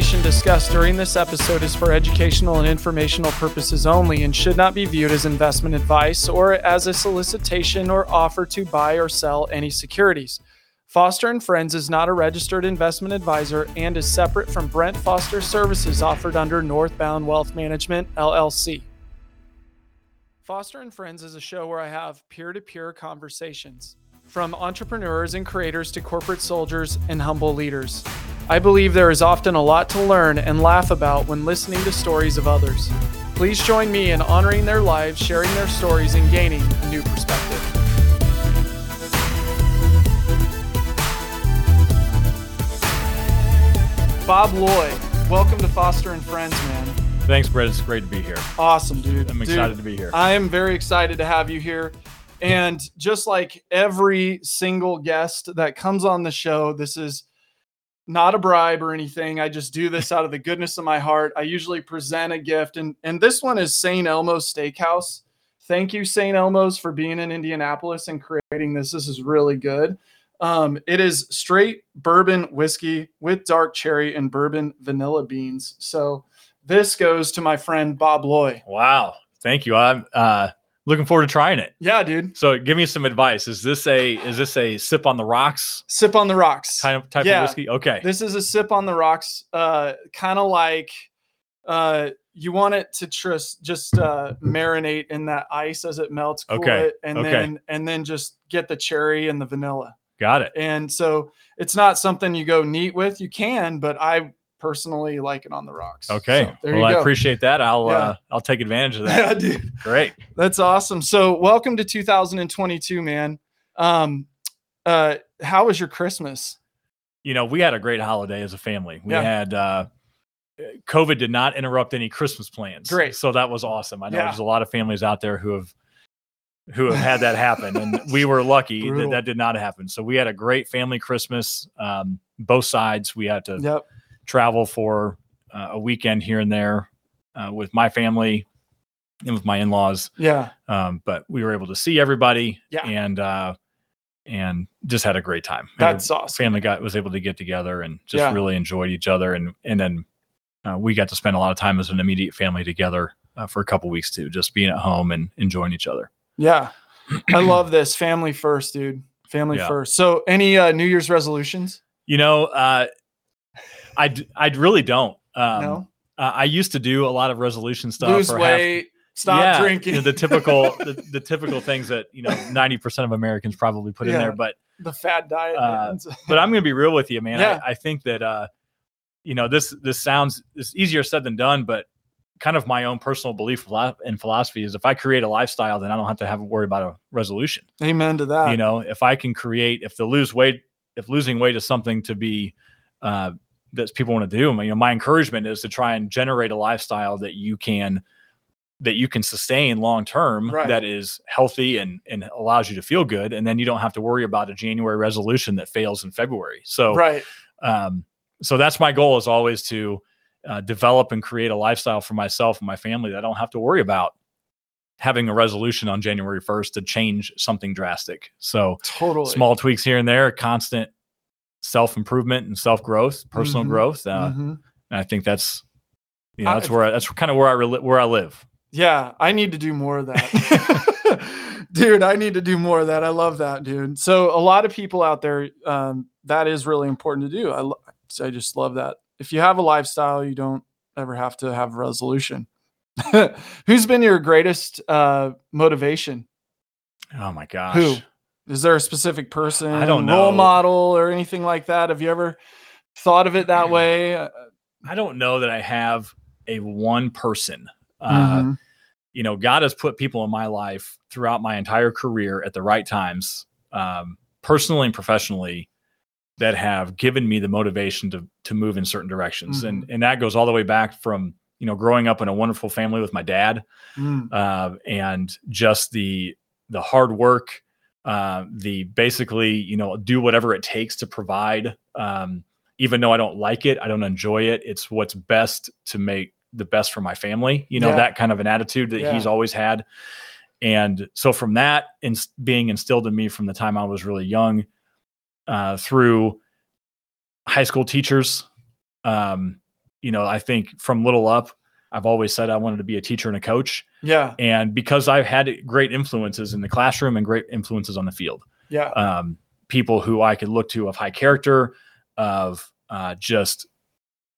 Information discussed during this episode is for educational and informational purposes only and should not be viewed as investment advice or as a solicitation or offer to buy or sell any securities. Foster and Friends is not a registered investment advisor and is separate from Brent Foster services offered under Northbound Wealth Management LLC. Foster and Friends is a show where I have peer-to-peer conversations from entrepreneurs and creators to corporate soldiers and humble leaders. I believe there is often a lot to learn and laugh about when listening to stories of others. Please join me in honoring their lives, sharing their stories, and gaining a new perspective. Bob Loy, welcome to Foster and Friends, man. Thanks, Brett. It's great to be here. Awesome, dude. I'm Dude, excited to be here. I am very excited to have you here. And just like every single guest that comes on the show, this is not a bribe or anything. I just do this out of the goodness of my heart. I usually present a gift, and and this one is St. Elmo's Steakhouse. Thank you, St. Elmo's, for being in Indianapolis and creating this. This is really good. Um, it is straight bourbon whiskey with dark cherry and bourbon vanilla beans. So this goes to my friend Bob Loy. Wow. Thank you. I'm uh, looking forward to trying it. Yeah, dude. So, give me some advice. Is this a is this a sip on the rocks Sip on the rocks. kind of type Yeah. of whiskey? Okay. This is a sip on the rocks, uh, kind of like uh, you want it to just just uh, marinate in that ice as it melts, cool Okay, it, and okay. then and then just get the cherry and the vanilla. Got it. And so it's not something you go neat with. You can, but I personally like it on the rocks. Okay. So well, I appreciate that. I'll Yeah. uh, I'll take advantage of that. Yeah, dude. Great. That's awesome. So welcome to 2022, man. Um, uh, how was your Christmas? You know, we had a great holiday as a family. We Yeah. had uh, COVID did not interrupt any Christmas plans. Great. So that was awesome. I know Yeah. there's a lot of families out there who have who have had that happen, and we were lucky that that did not happen. So we had a great family Christmas. Um, both sides. We had to Yep. Travel for uh, a weekend here and there uh, with my family and with my in-laws. Yeah. Um, but we were able to see everybody Yeah. and uh, and just had a great time. That's awesome. family got was able to get together and just Yeah. really enjoyed each other and and then uh, we got to spend a lot of time as an immediate family together uh, for a couple weeks too, just being at home and enjoying each other. Yeah. I love this. Family first, dude. Family Yeah. first. So any uh, New Year's resolutions? You know, uh, I I really don't. Um, no. uh, I used to do a lot of resolution stuff. Lose weight. Stop Yeah, drinking. you know, the typical the, the typical things that you know ninety percent of Americans probably put in there. But the fat diet. Uh, but I'm going to be real with you, man. Yeah. I, I think that uh, you know this this sounds it's easier said than done, but kind of my own personal belief and philosophy is if I create a lifestyle, then I don't have to have to worry about a resolution. Amen to that. you know, if I can create, if the lose weight, if losing weight is something to be uh, that people want to do, you know, my encouragement is to try and generate a lifestyle that you can that you can sustain long term Right. that is healthy and and allows you to feel good and then you don't have to worry about a January resolution that fails in February. So right. um so that's my goal is always to uh, develop and create a lifestyle for myself and my family that I don't have to worry about having a resolution on January 1st to change something drastic. So Totally. small tweaks here and there, constant self improvement and self growth, personal Mhm. growth. Uh, Mhm. and I think that's you know I- that's where I, that's kind of where I rel where I live. Yeah, I need to do more of that. dude, I need to do more of that. I love that, dude. So a lot of people out there, um, that is really important to do. I, lo- I just love that. If you have a lifestyle, you don't ever have to have a resolution. Who's been your greatest uh, motivation? Oh my gosh. Who? Is there a specific person, I don't role know. model, or anything like that? Have you ever thought of it that way? Uh, I don't know that I have a one person. Uh, mhm. you know, God has put people in my life throughout my entire career at the right times, um, personally and professionally, that have given me the motivation to to move in certain directions, and and that goes all the way back from you know growing up in a wonderful family with my dad, Mm, uh, and just the the hard work, uh, the basically you know do whatever it takes to provide. Um, even though I don't like it, I don't enjoy it. It's what's best to make the best for my family. You know Yeah. that kind of an attitude that Yeah. he's always had. And so from that, in, being instilled in me from the time I was really young, uh, through high school teachers, um, you know, I think from little up, I've always said I wanted to be a teacher and a coach. Yeah. And because I've had great influences in the classroom and great influences on the field, Yeah. um, people who I could look to of high character, of uh, just,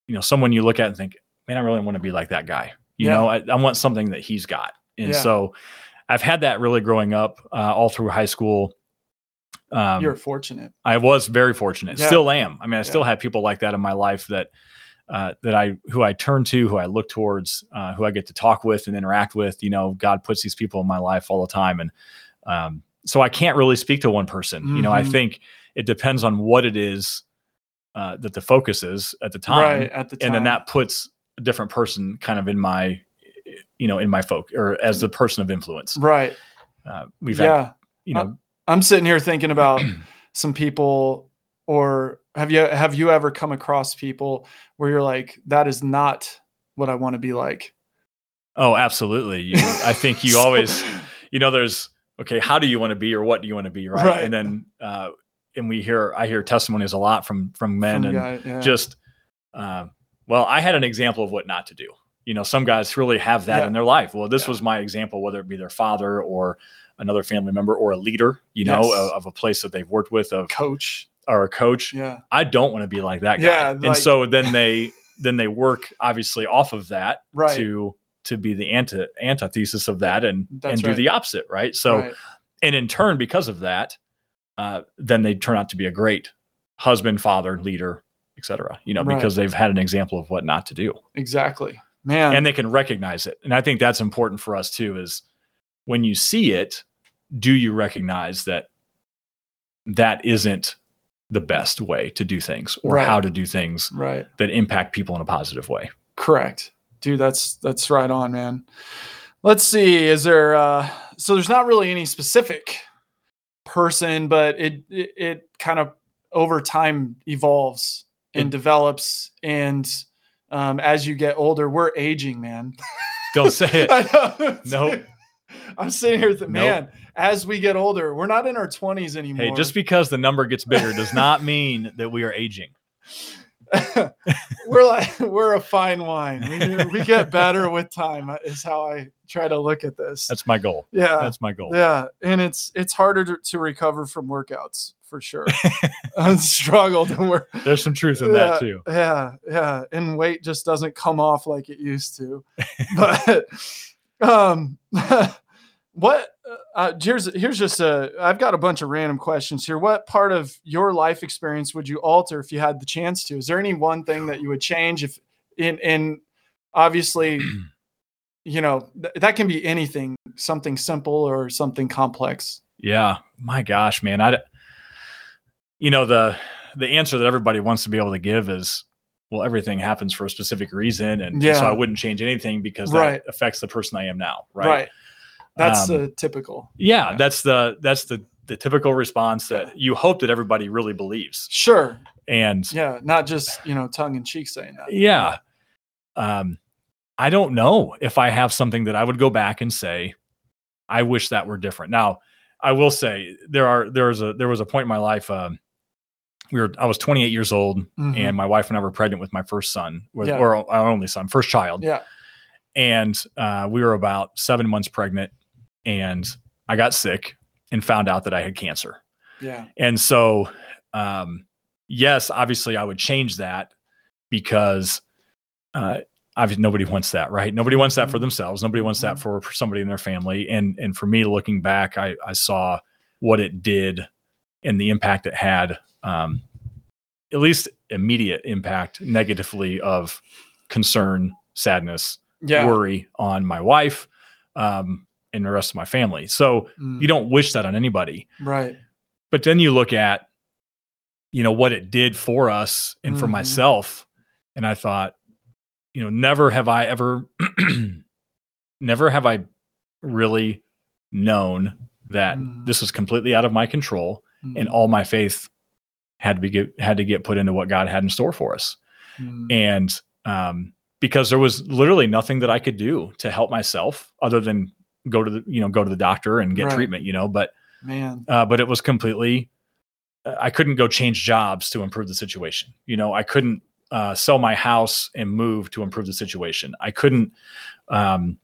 you know, someone you look at and think, man, I really want to be like that guy. You Yeah. know, I, I want something that he's got. And Yeah. so I've had that really growing up uh, all through high school. Um, You're fortunate. I was very fortunate. Yeah. Still am. I mean, I still have people like that in my life that uh, that I who I turn to, who I look towards, uh, who I get to talk with and interact with. You know, God puts these people in my life all the time, and um, so I can't really speak to one person. You know, I Mhm. think it depends on what it is uh, that the focus is at the time, Right. At the time. and then that puts a different person kind of in my, you know, in my folk or as the person of influence. Right. Uh, we've had, yeah. you know, I'm sitting here thinking about some people or have you have you ever come across people where you're like that is not what I want to be like. oh, absolutely. You, I think you always. you know there's okay how do you want to be or what do you want to be right, Right. and then uh and we hear i hear testimonies a lot from from men Some and guy- yeah. just uh, well i had an example of what not to do you know some guys really have that Yeah. in their life well this Yeah. was my example whether it be their father or another family member or a leader you know Yes. of, of a place that they've worked with of coach. Or a coach Yeah. i don't want to be like that guy Yeah, and so then they then they work obviously off of that Right. to to be the anti antithesis of that and That's and do the opposite right so right. and in turn because of that uh, then they turn out to be a great husband father leader etc you know Right. because they've had an example of what not to do exactly. Man. and they can recognize it and i think that's important for us too is when you see it do you recognize that that isn't the best way to do things or Right. how to do things right. that impact people in a positive way Correct. Dude, that's that's right on, man. Let's see. Is there uh so there's not really any specific person, but it it, it kind of over time evolves and It- develops and um as you get older, we're aging, man. don't say it no. Nope. I'm sitting here Nope. man, as we get older, we're not in our 20s anymore. hey just because the number gets bigger does not mean that we are aging we're like we're a fine wine. We, we get better with time uh, is how I try to look at this. that's my goal yeah. that's my goal Yeah, and it's it's harder to, to recover from workouts for sure. I struggled and there's some truth in that too yeah, yeah, and weight just doesn't come off like it used to. But um, what? Uh, here's here's just a. I've got a bunch of random questions here. What part of your life experience would you alter if you had the chance to? Is there any one thing that you would change if in in obviously you know th- that can be anything something simple or something complex Yeah, my gosh, man. I you know, the the answer that everybody wants to be able to give is, well, everything happens for a specific reason, and so Yeah. I wouldn't change anything because that Right. affects the person I am now. right, Right. That's Um, the typical Yeah, Yeah. that's the that's the the typical response that you hope that everybody really believes, sure and yeah not just you know tongue in cheek saying that yeah, um, I don't know if I have something that I would go back and say, I wish that were different. Now, I will say there are there was a there was a point in my life. Um, we were I was 28 years old, Mhm. and my wife and I were pregnant with my first son, with, Yeah. or our only son, first child, yeah and uh, we were about seven months pregnant, and I got sick and found out that I had cancer. yeah And so, um, yes, obviously, I would change that because uh, obviously nobody wants that, right? Nobody wants that for Mhm. themselves. Nobody wants that Mhm. for, for somebody in their family. And and for me, looking back, I I saw what it did and the impact it had. Um, at least immediate impact negatively of concern, sadness, yeah worry on my wife, um, and the rest of my family. So Mm, you don't wish that on anybody. Right. But then you look at you know what it did for us and for Mhm. myself. And i thought you know never have i ever never have i really known that Mm. this was completely out of my control and Mm, all my faith had to be get, had to get put into what god had in store for us. Mm, and um because there was literally nothing that i could do to help myself other than go to the you know go to the doctor and get Right. treatment you know but man uh, but it was completely uh, i couldn't go change jobs to improve the situation you know i couldn't uh, sell my house and move to improve the situation. I couldn't um,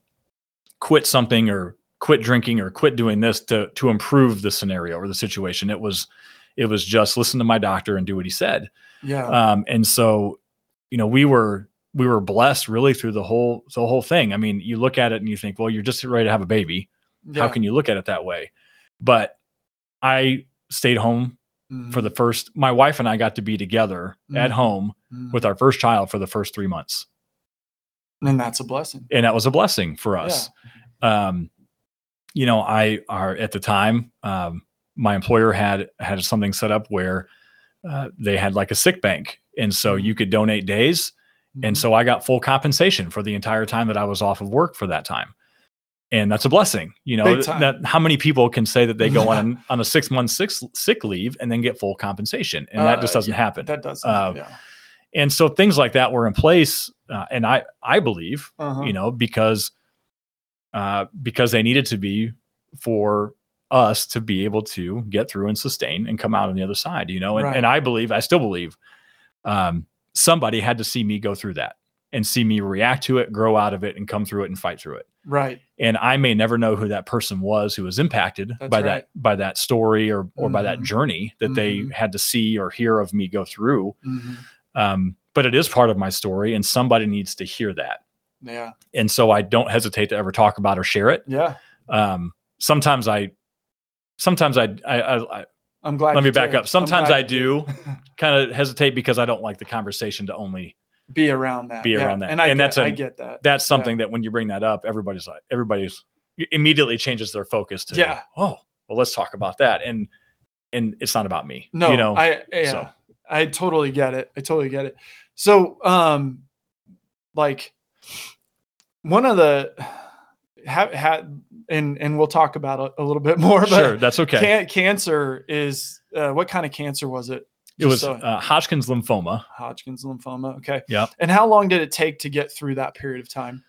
quit something or quit drinking or quit doing this to to improve the scenario or the situation. It was it was just listen to my doctor and do what he said. Yeah. Um, and so, you know, we were we were blessed really through the whole the whole thing. I mean, you look at it and you think, well, you're just ready to have a baby. yeah. How can you look at it that way? But I stayed home Mhm. for the first. My wife and I got to be together at Mhm. home Mhm. with our first child for the first three months, and that's a blessing. and that was a blessing for us. Um, you know, I are at the time. Um, my employer had had something set up where uh, they had like a sick bank, and so you could donate days And Mhm. so I got full compensation for the entire time that I was off of work for that time. And that's a blessing. You know, Big th- time. that how many people can say that they go on on a six month six sick leave and then get full compensation? And that just Uh, doesn't happen. that does. uh, yeah. and so things like that were in place. Uh, and I, I believe, Uh-huh. you know, because, uh, because they needed to be for us to be able to get through and sustain and come out on the other side, you know, and, Right. and I believe, I still believe, um, somebody had to see me go through that and see me react to it, grow out of it and come through it and fight through it. Right. And I may never know who that person was who was impacted That's by right. that, by that story or, or by that Mhm. journey that they Mhm. had to see or hear of me go through. Mhm. Um, but it is part of my story and somebody needs to hear that. Yeah. And so I don't hesitate to ever talk about or share it. Yeah. Um, sometimes I, sometimes I, I, I, I I'm glad. let me back did. up. Sometimes I do kind of hesitate because I don't like the conversation to only, be around that. Be yeah. around that. And I And get, that's I a- get that. that's something that when you bring that up, everybody's like, everybody's immediately changes their focus to, Yeah. oh, well, let's talk about that. And, and it's not about me. No, you know, I yeah, so. I totally get it. I totally get it. So, um, like one of the have had and and we'll talk about it a little bit more. But sure. That's okay. can, cancer is uh, what kind of cancer was it? it was so- uh, Hodgkin's lymphoma. Hodgkin's lymphoma. Okay. Yeah. And how long did it take to get through that period of time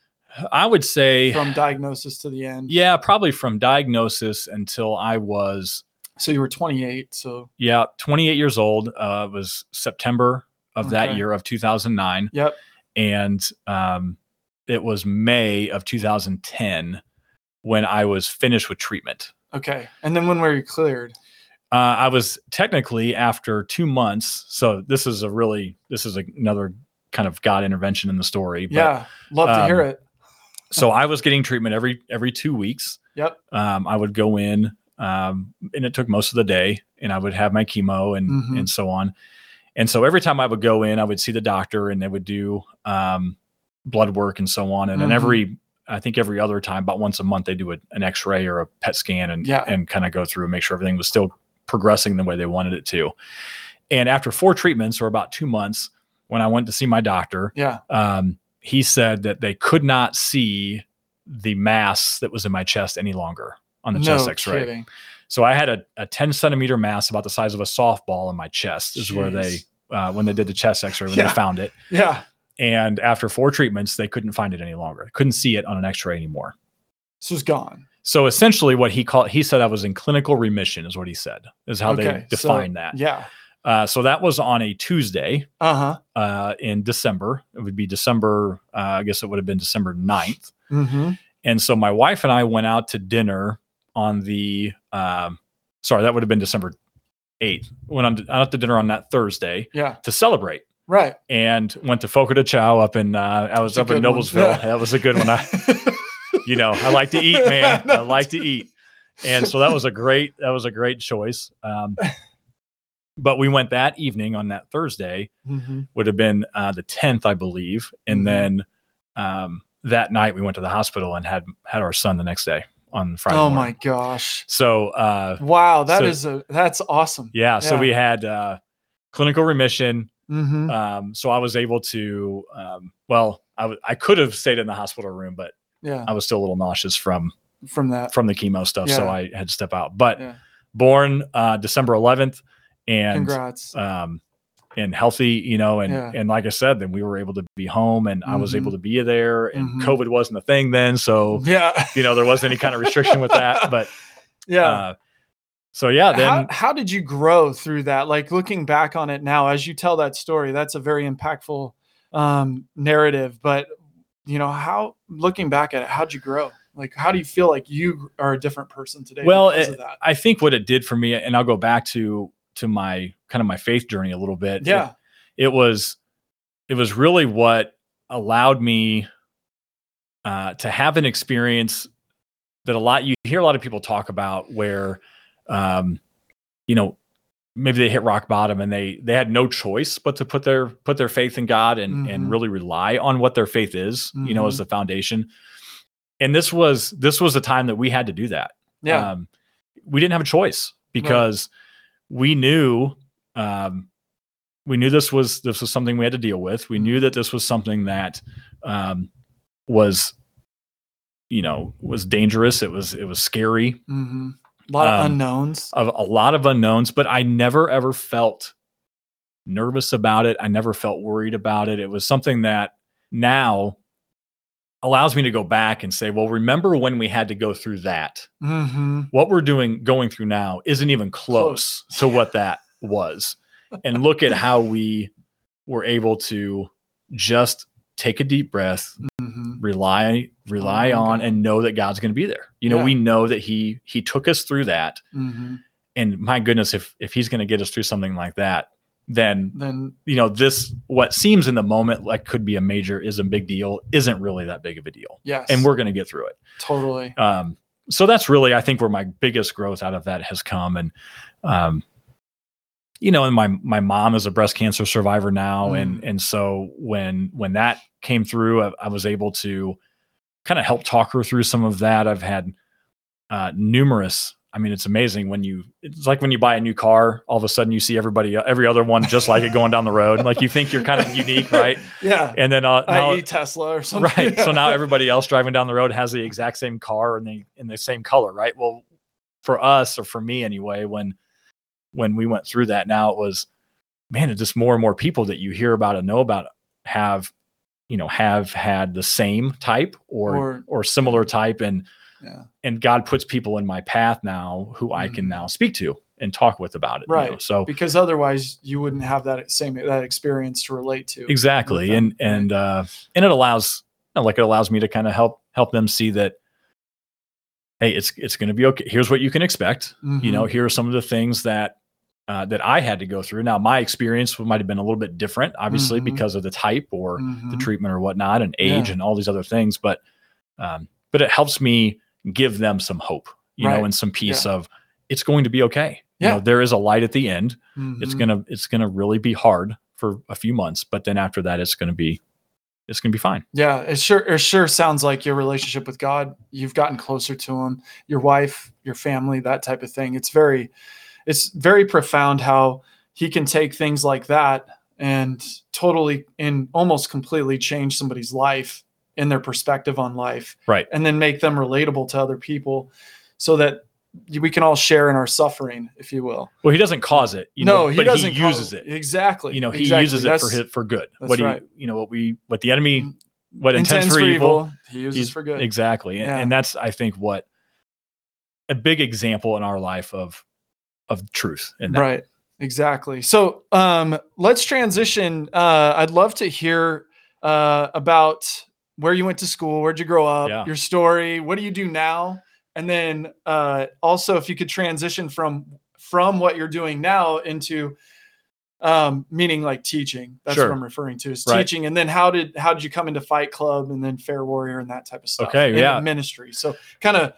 I would say, from diagnosis to the end? yeah, probably from diagnosis until I was So you were 28. So Yeah, 28 years old. Uh, it was September of that year of 2009, yep. and um, it was May of 2010 when I was finished with treatment. Okay. And then when were you cleared? Uh, I was technically after two months. So this is a really this is another kind of God intervention in the story. But, yeah. Love to hear um, it. So I was getting treatment every every two weeks. Yep. Um, I would go in, um, and it took most of the day, and I would have my chemo and Mhm. and so on. And so every time I would go in, I would see the doctor, and they would do um, blood work and so on. And then Mhm. every, I think every other time, about once a month, they do a, an X-ray or a PET scan and Yeah. and kind of go through and make sure everything was still progressing the way they wanted it to. And after four treatments, or about two months, when I went to see my doctor, Yeah. um, he said that they could not see the mass that was in my chest any longer on the no chest x-ray kidding. so i had a, a 10 centimeter mass about the size of a softball in my chest is where they uh, when they did the chest x-ray when Yeah. they found it Yeah. And after four treatments they couldn't find it any longer couldn't see it on an x-ray anymore This was gone. so essentially what he called he said i was in clinical remission is what he said is how Okay, they so- define that Yeah. uh, so that was on a tuesday Uh huh. uh, in december it would be december uh, i guess it would have been december 9th Mm-hmm. And so my wife and I went out to dinner on the, um, sorry, that would have been December 8th. Went on to, out to dinner on that Thursday Yeah. to celebrate Right. and went to Fogo de Chão up in, uh, I was That's up in. Noblesville. Yeah. That was a good one. I, you know, I like to eat, man. I like to eat. And so that was a great, that was a great choice. Um, but we went that evening on that Thursday Mhm. would have been uh, the 10th, I believe. And Mhm. then um, that night we went to the hospital and had had our son the next day on Friday. Oh morning. my gosh. So uh, Wow. That So- is a that's awesome. yeah, so we had uh, clinical remission. Mm-hmm. Um, so I was able to. Um, well, I w- I could have stayed in the hospital room, but Yeah. I was still a little nauseous from From that. from the chemo stuff, so I had to step out. But Yeah. born uh, December 11th, and Congrats. um and healthy you know and Yeah. and like i said then we were able to be home and i was able to be there and Mhm. covid wasn't a thing then so yeah. you know there wasn't any kind of restriction with that but yeah. uh so yeah, then how, how did you grow through that? Like looking back on it now, as you tell that story, that's a very impactful um, narrative. But you know, how looking back at it, how'd you grow? Like, how do you feel like you are a different person today? well, because it- of that? I think what it did for me, and I'll go back to to my kind of my faith journey a little bit. yeah, it, it was it was really what allowed me uh, to have an experience that a lot you hear a lot of people talk about where um, you know maybe they hit rock bottom and they they had no choice but to put their put their faith in God and Mhm. and really rely on what their faith is you know as the foundation and this was this was the time that we had to do that yeah, um, we didn't have a choice because we knew um, we knew this was this was something we had to deal with. We knew that this was something that um, was you know was dangerous. It was it was scary. hmm a lot of um, unknowns. A, a lot of unknowns, but I never ever felt nervous about it. I never felt worried about it. It was something that now allows me to go back and say, well, remember when we had to go through that? hmm what we're doing going through now isn't even close, Close. to what that was and look at how we were able to just take a deep breath hmm rely rely my on God. and know that god's going to be there. You know Yeah. we know that he he took us through that. Hmm and my goodness if if he's going to get us through something like that then Then you know this what seems in the moment like could be a major is a big deal isn't really that big of a deal. Yes, and we're going to get through it. Totally. Um, so that's really i think where my biggest growth out of that has come. And um, you know and my my mom is a breast cancer survivor now. And and so when when that came through i, I was able to kind of help talk her through some of that i've had uh, numerous i mean it's amazing when you it's like when you buy a new car all of a sudden you see everybody every other one just like it going down the road like you think you're kind of unique right yeah. and then uh, now, I.e. Tesla or something. right so now everybody else driving down the road has the exact same car and the in the same color right well for us or for me anyway when when we went through that now it was man it's just more and more people that you hear about and know about have you know have had the same type or Or- or, similar type and Yeah. and god puts people in my path now who i can Mhm. now speak to and talk with about it you know? Right. so because otherwise you wouldn't have that same that experience to relate to. exactly and and uh and it allows you know, like it allows me to kind of help help them see that hey it's it's going to be okay here's what you can expect you know Mhm. here are some of the things that uh, that i had to go through now my experience might have been a little bit different obviously Mhm. because of the type or the Mhm. treatment or whatnot and age Yeah. and all these other things but um but it helps me give them some hope you Right. know and some peace of it's going to be okay you Yeah. know there is a light at the end it's Mhm. gonna it's gonna really be hard for a few months but then after that it's gonna be it's gonna be fine Yeah, it sure it sure sounds like your relationship with God. You've gotten closer to Him, your wife, your family, that type of thing. It's very, it's very profound how He can take things like that and totally and almost completely change somebody's life in their perspective on life, right and then make them relatable to other people, so that we can all share in our suffering, if you will. well he doesn't cause it you no, know he doesn't he uses it exactly. you know he exactly. uses it for his, for good that's what he right. you know what we what the enemy mm. what intends, intends for evil, He uses he's- for good. exactly and, and that's i think what a big example in our life of of truth and that. Right. Exactly. So um, let's transition. Uh, I'd love to hear uh, about where you went to school, where'd you grow up, Yeah. your story, what do you do now, and then uh, also if you could transition from from what you're doing now into um, meaning like teaching. That's Sure. what I'm referring to is Right. teaching. And then how did how did you come into Fight Club and then PHARE Warrior and that type of stuff? Okay, yeah. ministry. So kind of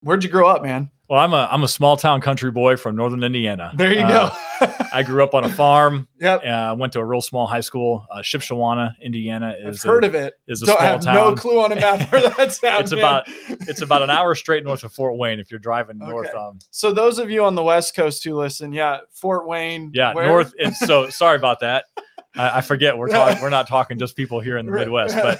where'd you grow up, man? Well i'm a i'm a small town country boy from northern indiana There you Uh, go. i grew up on a farm yep. uh, went to a real small high school uh, Shipshewana indiana I've is heard a, of it. is a Don't small have town no clue on a map where that's at. It's man. about- it's about an hour straight north of Fort Wayne if you're driving north. Um, So those of you on the West Coast who listen, yeah, Fort Wayne. yeah, where- north. It's so sorry about that. I, I forget we're talking. We're not talking just people here in the Midwest, but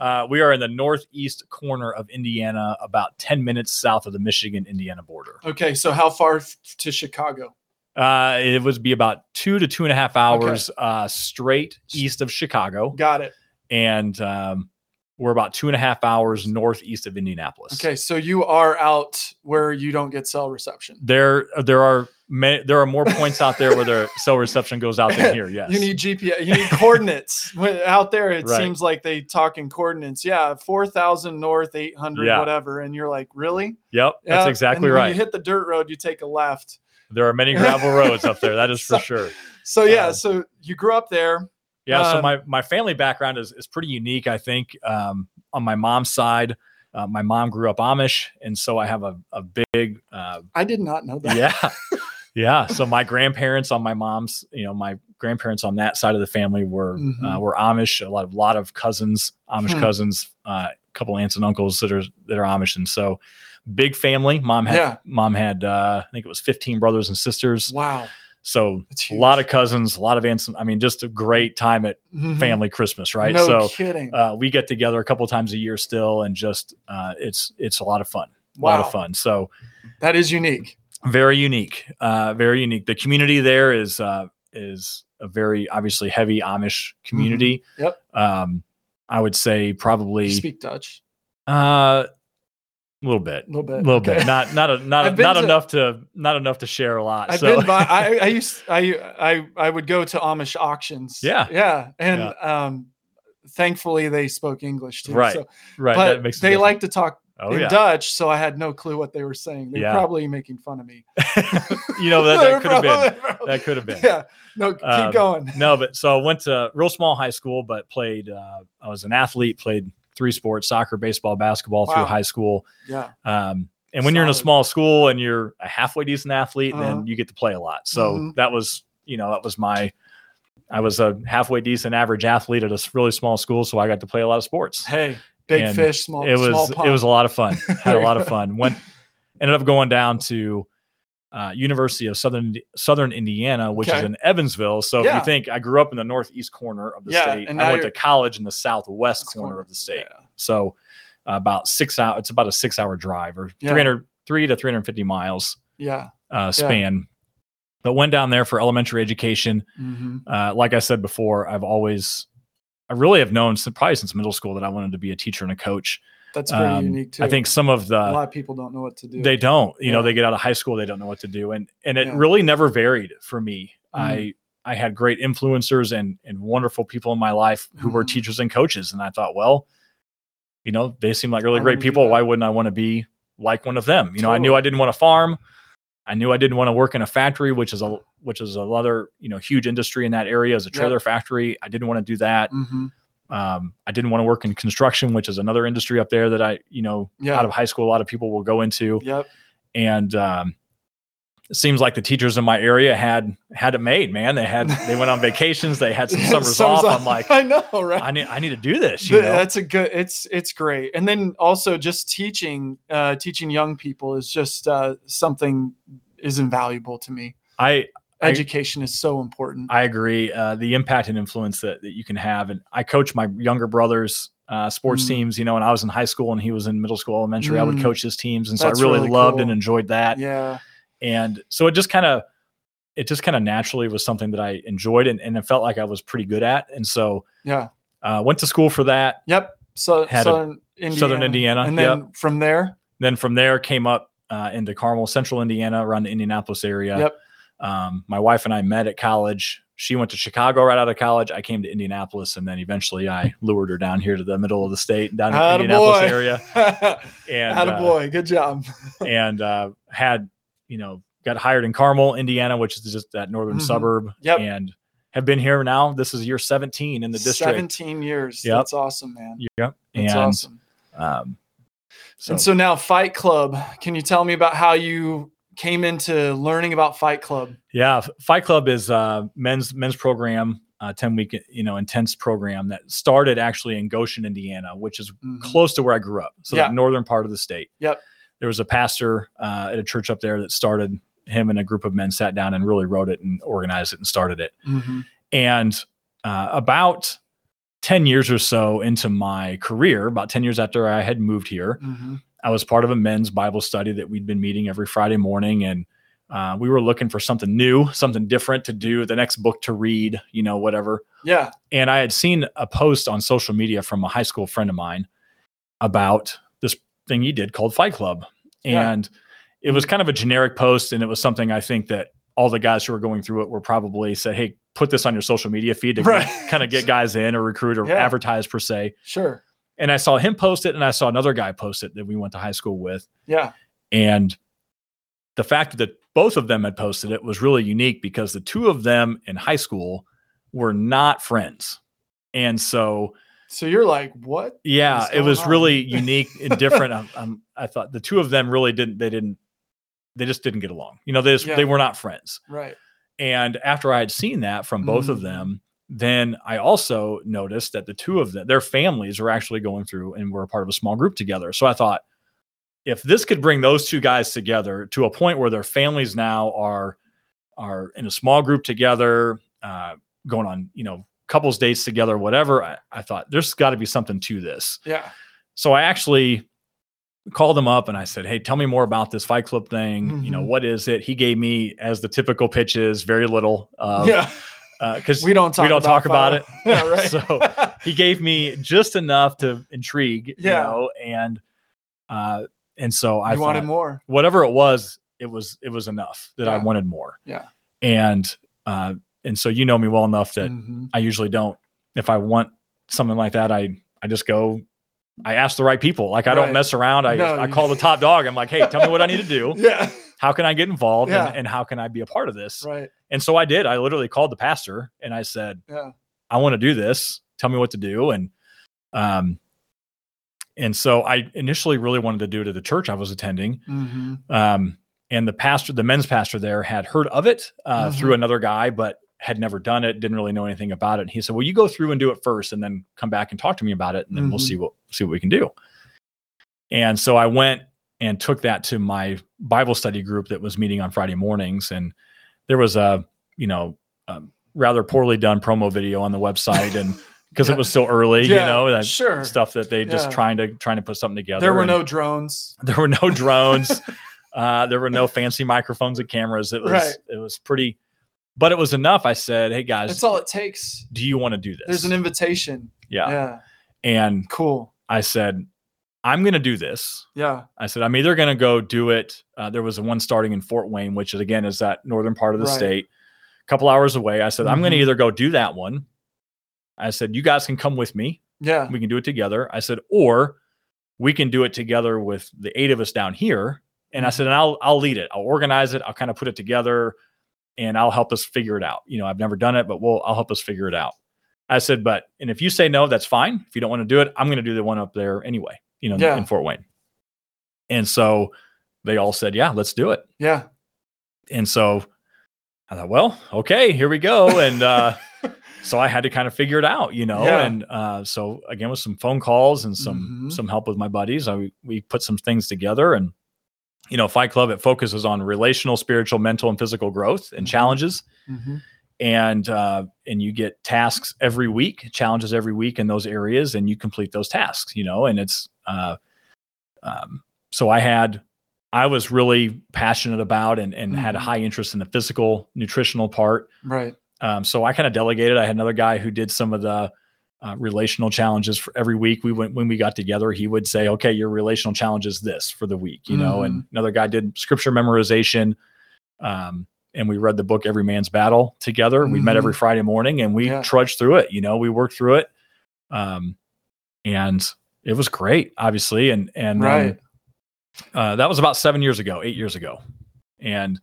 uh, we are in the northeast corner of Indiana, about ten minutes south of the Michigan-Indiana border. Okay, so how far f- to Chicago? Uh, it would be about two to two and a half hours uh, straight east of Chicago, Got it. and um, we're about two and a half hours northeast of Indianapolis. Okay, so you are out where you don't get cell reception. There, there are ma- there are more points out there where their cell reception goes out than here. Yes, You need GPS. You need coordinates. Out there, it Right. seems like they talk in coordinates. Yeah, four thousand north, eight hundred, Yeah. whatever. And you're like, really? Yep, that's exactly right. You hit the dirt road, you take a left. there are many gravel roads up there. That is for So- sure. So yeah, Um, so you grew up there. Yeah, so Um, my my family background is is pretty unique. I think um, on my mom's side, uh, my mom grew up Amish, and so I have a a big uh, I did not know that. yeah yeah. So my grandparents on my mom's, you know, my grandparents on that side of the family were uh, Mhm. were Amish. A lot of lot of cousins, Amish Hmm. cousins, uh, a couple aunts and uncles that are that are Amish, and so big family. Mom had Yeah. mom had uh, I think it was fifteen brothers and sisters. Wow. So a lot of cousins, a lot of aunts. I mean, just a great time at Mhm. family Christmas, right? No so kidding. uh, we get together a couple times a year still, and just uh, it's it's a lot of fun, Wow. a lot of fun. So that is unique. very unique, uh, very unique. The community there is uh, is a very obviously heavy Amish community. Mm-hmm. Yep. Um, I would say You probably speak Dutch uh, a little bit, a little a bit. little Okay. bit, not not a, not not to- enough to not enough to share a lot. I've so been by. I, I used. I I I would go to Amish auctions. Yeah. Yeah, and um, thankfully they spoke English too. Right. So, right, but that makes they difference. like to talk oh in yeah, Dutch, so I had no clue what they were saying. They're Yeah. probably making fun of me. you know that, that could have been probably- that could have been. Yeah. No, keep Um, going. no, but so I went to real small high school, but played. Uh, I was an athlete, played three sports: soccer, baseball, basketball through high school. Yeah. Um, and when you're in a small school and you're a halfway decent athlete, Uh-huh. then you get to play a lot. So Mhm. that was, you know, that was my. I was a halfway decent average athlete at a really small school, so I got to play a lot of sports. Hey, big And fish, small. it was small it was a lot of fun. Had a lot of fun. Went ended up going down to uh, University of Southern Southern Indiana, which is in Evansville. So if you think I grew up in the northeast corner of the Yeah, state, and I went to college in the southwest That's corner of the state. Yeah. So uh, about six out. It's about a six hour drive or Yeah. 300 three to 350 miles Yeah. uh, span. But went down there for elementary education. hmm Uh, like I said before, I've always, I really have known since, probably since middle school that I wanted to be a teacher and a coach. That's pretty Um, unique too. I think some of the a lot of people don't know what to do. they don't. You know they get out of high school they don't know what to do. And and it Yeah. really never varied for me. Mm. i i had great influencers and and wonderful people in my life who were Mhm. teachers and coaches. And i thought well you know they seem like really I great people. why wouldn't i want to be like one of them? You know i knew i didn't want to farm. I knew i didn't want to work in a factory which is a which is another you know huge industry in that area as a Yep. trailer factory. I didn't want to do that. Hmm um, I didn't want to work in construction, which is another industry up there that I, you know, Yeah. out of high school, a lot of people will go into. Yep. And um, it seems like the teachers in my area had had it made. Man, they had they went on vacations, they had some summers off. I'm like, I know, right? I need I need to do this. You know? That's a good. It's it's great, and then also just teaching, uh, teaching young people is just uh, something is invaluable to me. I I- Education is so important. I agree. Uh, the impact and influence that, that you can have, and I coach my younger brothers. Uh, sports Mm. teams, you know, when I was in high school and he was in middle school, elementary, I would Mm. coach his teams, and so That's I really, really loved and enjoyed that. yeah, and so it just kind of it just kind of naturally was something that i enjoyed and, and it felt like i was pretty good at and so yeah, uh, went to school for that yep. So Had a- southern Indiana, Southern Indiana, and then from there, then from there came up uh, into carmel central indiana around the indianapolis area Yep. Um, my wife and i met at college she went to chicago right out of college i came to indianapolis and then eventually i lured her down here to the middle of the state down in the indianapolis boy. area and Atta uh, boy, good job. and uh, had you know got hired in Carmel, Indiana, which is just that northern Mhm. suburb, Yep. and have been here now. This is year 17 in the district. Seventeen years. Yep. That's awesome, man. Yep. That's and awesome. um, so, and so now, Fight Club. Can you tell me about how you came into learning about Fight Club? yeah, Fight Club is uh, men's men's program, uh, 10 week you know intense program that started actually in Goshen, Indiana, which is Mhm. close to where I grew up. So Yeah. that northern part of the state. Yep. There was a pastor uh, at a church up there that started. Him and a group of men sat down and really wrote it and organized it and started it. Mhm. And uh, about 10 years or so into my career, about 10 years after I had moved here, Mhm. I was part of a men's Bible study that we'd been meeting every Friday morning. And uh, we were looking for something new, something different to do, the next book to read, you know, whatever. Yeah. And I had seen a post on social media from a high school friend of mine about this thing he did called Fight Club. Yeah. And it was kind of a generic post. And it was something I think that all the guys who were going through it were probably said, Hey, put this on your social media feed to Right. kind of get guys in or recruit or Yeah. advertise per se. Sure. And I saw him post it and I saw another guy post it that we went to high school with. Yeah. And the fact that both of them had posted it was really unique because the two of them in high school were not friends. And so, So you're like, what? yeah, it was on? really unique and different. Um, um, I thought the two of them really didn't, they didn't, they just didn't get along. You know, they just, Yeah. they were not friends. Right. And after I had seen that from both of Mm. them, then I also noticed that the two of them, their families were actually going through and were a part of a small group together. So I thought, if this could bring those two guys together to a point where their families now are are in a small group together, uh, going on you know couples dates together, whatever, I, I thought there's got to be something to this. Yeah. So I actually called him up and I said, "Hey, tell me more about this Fight Club thing. You know, Mhm. what is it?" He gave me, as the typical pitches, very little. Of, yeah. Because We don't talk. we don't talk about it. Yeah. Right. So, he gave me just enough to intrigue, Yeah. you know, and uh, and so I wanted more. whatever it was, it was it was enough that I wanted more. Yeah. And uh, and so you know me well enough that Mhm. I usually don't. If I want something like that, I I just go. I ask the right people. Like I Right. don't mess around. I No, I call the top dog. I'm like, hey, tell me what I need to do. Yeah. How can I get involved? Yeah. And, and how can I be a part of this? Right. And so I did. I literally called the pastor and I said, Yeah. I want to do this. Tell me what to do. And um, and so I initially really wanted to do it at the church I was attending. hmm Um, and the pastor, the men's pastor there, had heard of it uh, through another guy, but had never done it. Didn't really know anything about it. And he said, "Well, you go through and do it first, and then come back and talk to me about it, and then we'll Mhm. see what see what we can do." And so I went and took that to my Bible study group that was meeting on Friday mornings, and there was a you know a rather poorly done promo video on the website, and because Yeah. it was so early, you know, that sure. stuff that they just Yeah. trying to trying to put something together. There were and no drones. there were no drones, uh, there were no fancy microphones and cameras. It was Right. it was pretty, but it was enough. I said, "Hey guys, That's all it takes. do you want to do this?" There's an invitation. yeah. Yeah. and Cool. I said, "I'm going to do this." Yeah. I said, I'm either going to go do it. Uh, there was one starting in Fort Wayne, which is, again is that northern part of the Right. state, a couple hours away. I said, I'm going to either go do that one. I said, you guys can come with me. Yeah. We can do it together. I said, or we can do it together with the eight of us down here. And I said, and I'll I'll lead it. I'll organize it. I'll kind of put it together, and I'll help us figure it out. You know, I've never done it, but we'll I'll help us figure it out. I said, but and if you say no, that's fine. If you don't want to do it, I'm going to do the one up there anyway. You know, Yeah. in Fort Wayne. And so they all said, yeah, let's do it. Yeah. And so I thought, well, okay, here we go. And uh, so I had to kind of figure it out, you know. Yeah. And uh, so again, with some phone calls and some Mhm. some help with my buddies, I we put some things together. And you know, Fight Club it focuses on relational, spiritual, mental, and physical growth and Mhm. challenges. Mhm. And uh, and you get tasks every week, challenges every week in those areas, and you complete those tasks, you know. And it's uh, um, so I had I was really passionate about and, and had a Mhm. high interest in the physical nutritional part. Right. Um, so I kind of delegated. I had another guy who did some of the uh, relational challenges for every week. We went when we got together. He would say, "Okay, your relational challenge is this for the week," you know. And Mm-hmm. another guy did scripture memorization, um, and we read the book Every Man's Battle together. We met every Friday morning, and we Mm-hmm. Yeah. trudged through it. You know, we worked through it, um, and it was great, obviously. And and Right. uh, that was about seven years ago, eight years ago, and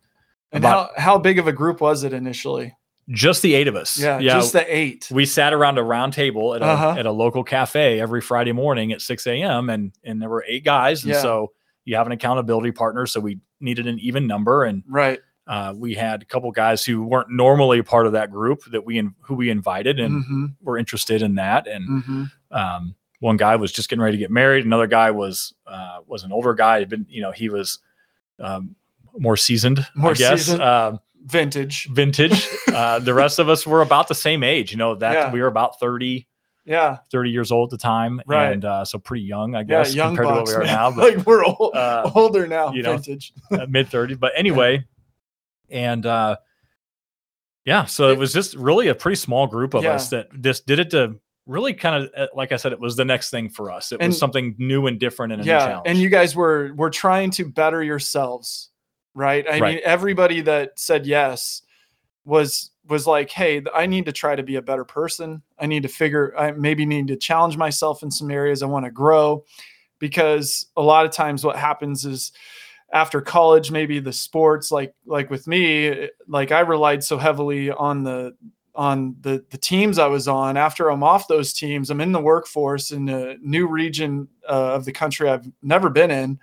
And about- how, how big of a group was it initially? just the eight of us. Yeah. Just the eight. we sat around a round table at a, Uh-huh. at a local cafe every Friday morning at 6 a.m. and and there were eight guys, and Yeah. so you have an accountability partner. So we needed an even number, and right. uh, we had a couple guys who weren't normally part of that group that we in, who we invited and hmm were interested in that. And hmm um, one guy was just getting ready to get married. Another guy was uh, was an older guy. Had been you know he was um, more seasoned, More I guess. seasoned. Um, Vintage. vintage. Uh, the rest of us were about the same age. You know, that Yeah. we were about 30, Yeah. 30 years old at the time. Right. And uh, so pretty young, I Yeah. guess, Young compared bucks. to what we are man. now, but like we're old, uh, older now. you know, vintage. mid 30s. But anyway, and uh, yeah, so it was just really a pretty small group of Yeah. us that just did it to really kind of, uh, like I said, it was the next thing for us. It And- was something new and different and a new yeah challenge. and you guys were were trying to better yourselves right i Right. mean everybody that said yes was was like hey i need to try to be a better person i need to figure i maybe need to challenge myself in some areas i want to grow because a lot of times what happens is after college maybe the sports like like with me eh, like i relied so heavily on the on the the teams I was on. After I'm off those teams, I'm in the workforce in a new region uh, of the country I've never been in,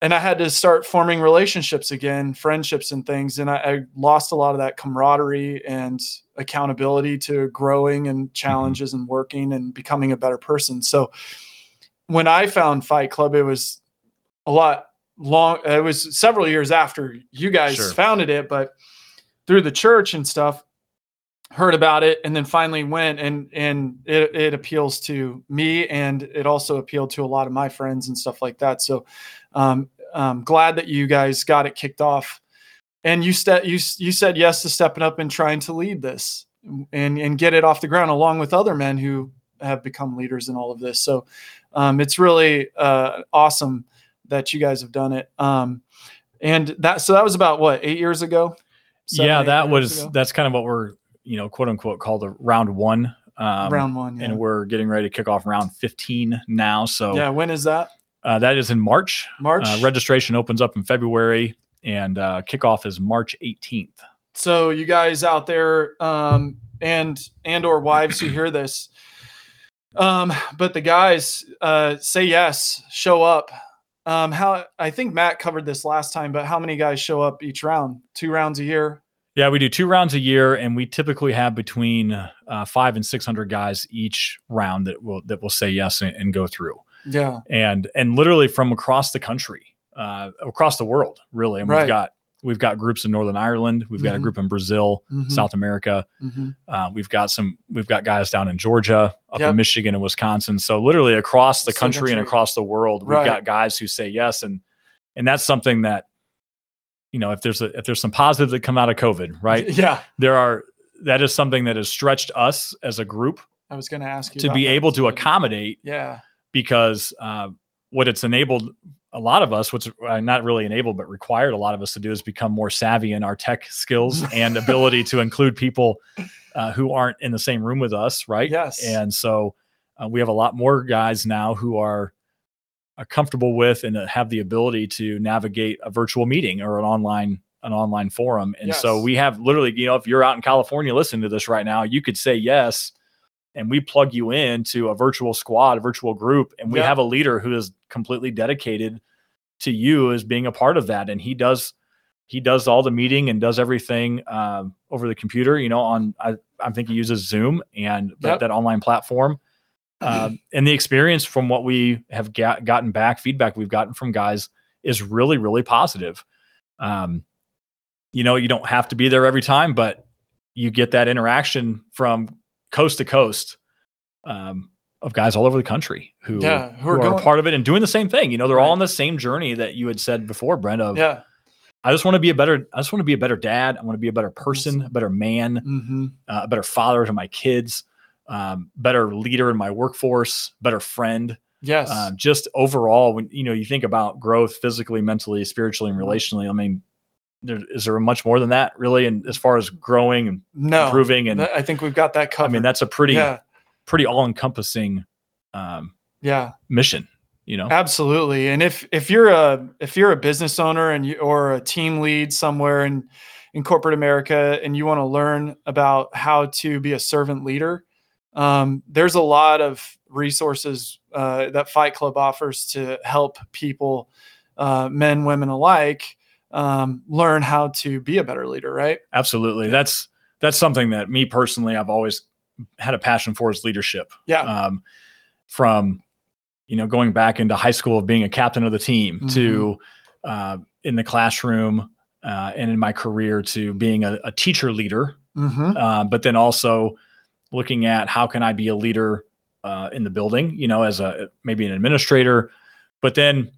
and I had to start forming relationships again, friendships and things. And I, I lost a lot of that camaraderie and accountability to growing and challenges and working and becoming a better person. So when I found Fight Club, it was a lot long. It was several years after you guys Sure. founded it, but through the church and stuff heard about it and then finally went and and it, it appeals to me and it also appealed to a lot of my friends and stuff like that. So um i'm glad that you guys got it kicked off. And you ste- you you said yes to stepping up and trying to lead this and and get it off the ground along with other men who have become leaders in all of this. So um it's really uh awesome that you guys have done it. Um and that so that was about what eight years ago? Seven, yeah, that was, ago? that's kind of what we're, you know, quote unquote, called the round one. Um, round one yeah. And we're getting ready to kick off round 15 now. So yeah when is that uh, that is in March. march Uh, registration opens up in February and uh, kickoff is March 18th. so you guys out there um and and or wives who hear this um but the guys uh say yes show up um how i think matt covered this last time but how many guys show up each round two rounds a year Yeah, we do two rounds a year, and we typically have between uh, five and six hundred guys each round that will that will say yes and, and go through, yeah and and literally from across the country, uh, across the world, really. And Right. we've got we've got groups in Northern Ireland, we've got a Mhm. group in Brazil, Mhm, South America, mhm. uh, we've got some we've got guys down in Georgia, up Yep. in Michigan and Wisconsin. So literally across the So country and across the world, we've Right. got guys who say yes, and and that's something that you know if there's a if there's some positives that come out of COVID, right? yeah there are that is something that has stretched us as a group i was going to ask you to be able to accommodate yeah because uh, what it's enabled a lot of us what's uh, not really enabled but required a lot of us to do is become more savvy in our tech skills and ability to include people uh, who aren't in the same room with us right Yes. and so uh, we have a lot more guys now who are are comfortable with and have the ability to navigate a virtual meeting or an online an online forum. And so we have literally you know if you're out in california listening to this right now you could say yes and we plug you into a virtual squad a virtual group and we Yeah. have a leader who is completely dedicated to you as being a part of that. And he does he does all the meeting and does everything um, over the computer you know on i, I think he uses zoom and that, that online platform um, and the experience from what we have got, gotten back feedback we've gotten from guys is really really positive. Um, you know you don't have to be there every time but you get that interaction from coast to coast um, of guys all over the country who, Yeah, who are, a part of it and doing the same thing. You know they're all on the same journey that you had said before brent of yeah. I just want to be a better i just want to be a better dad. I want to be a better person a better man hmm uh, a better father to my kids um, better leader in my workforce better friend. Yes. Uh, just overall when you know you think about growth physically mentally spiritually and Mm-hmm. relationally i mean there, is there much more than that really and as far as growing and no. improving? And i think we've got that covered. i mean that's a pretty yeah. pretty all-encompassing um, yeah. mission you know? Absolutely. And if if you're a if you're a business owner and you or a team lead somewhere in in corporate America and you want to learn about how to be a servant leader, um, there's a lot of resources uh, that Fight Club offers to help people, uh, men, women alike, um, learn how to be a better leader. Right? absolutely that's that's something that me personally i've always had a passion for is leadership Yeah. um, from you know going back into high school of being a captain of the team to uh, in the classroom uh, and in my career to being a, a teacher leader Mm-hmm. uh, but then also looking at how can i be a leader uh, in the building you know as a maybe an administrator but then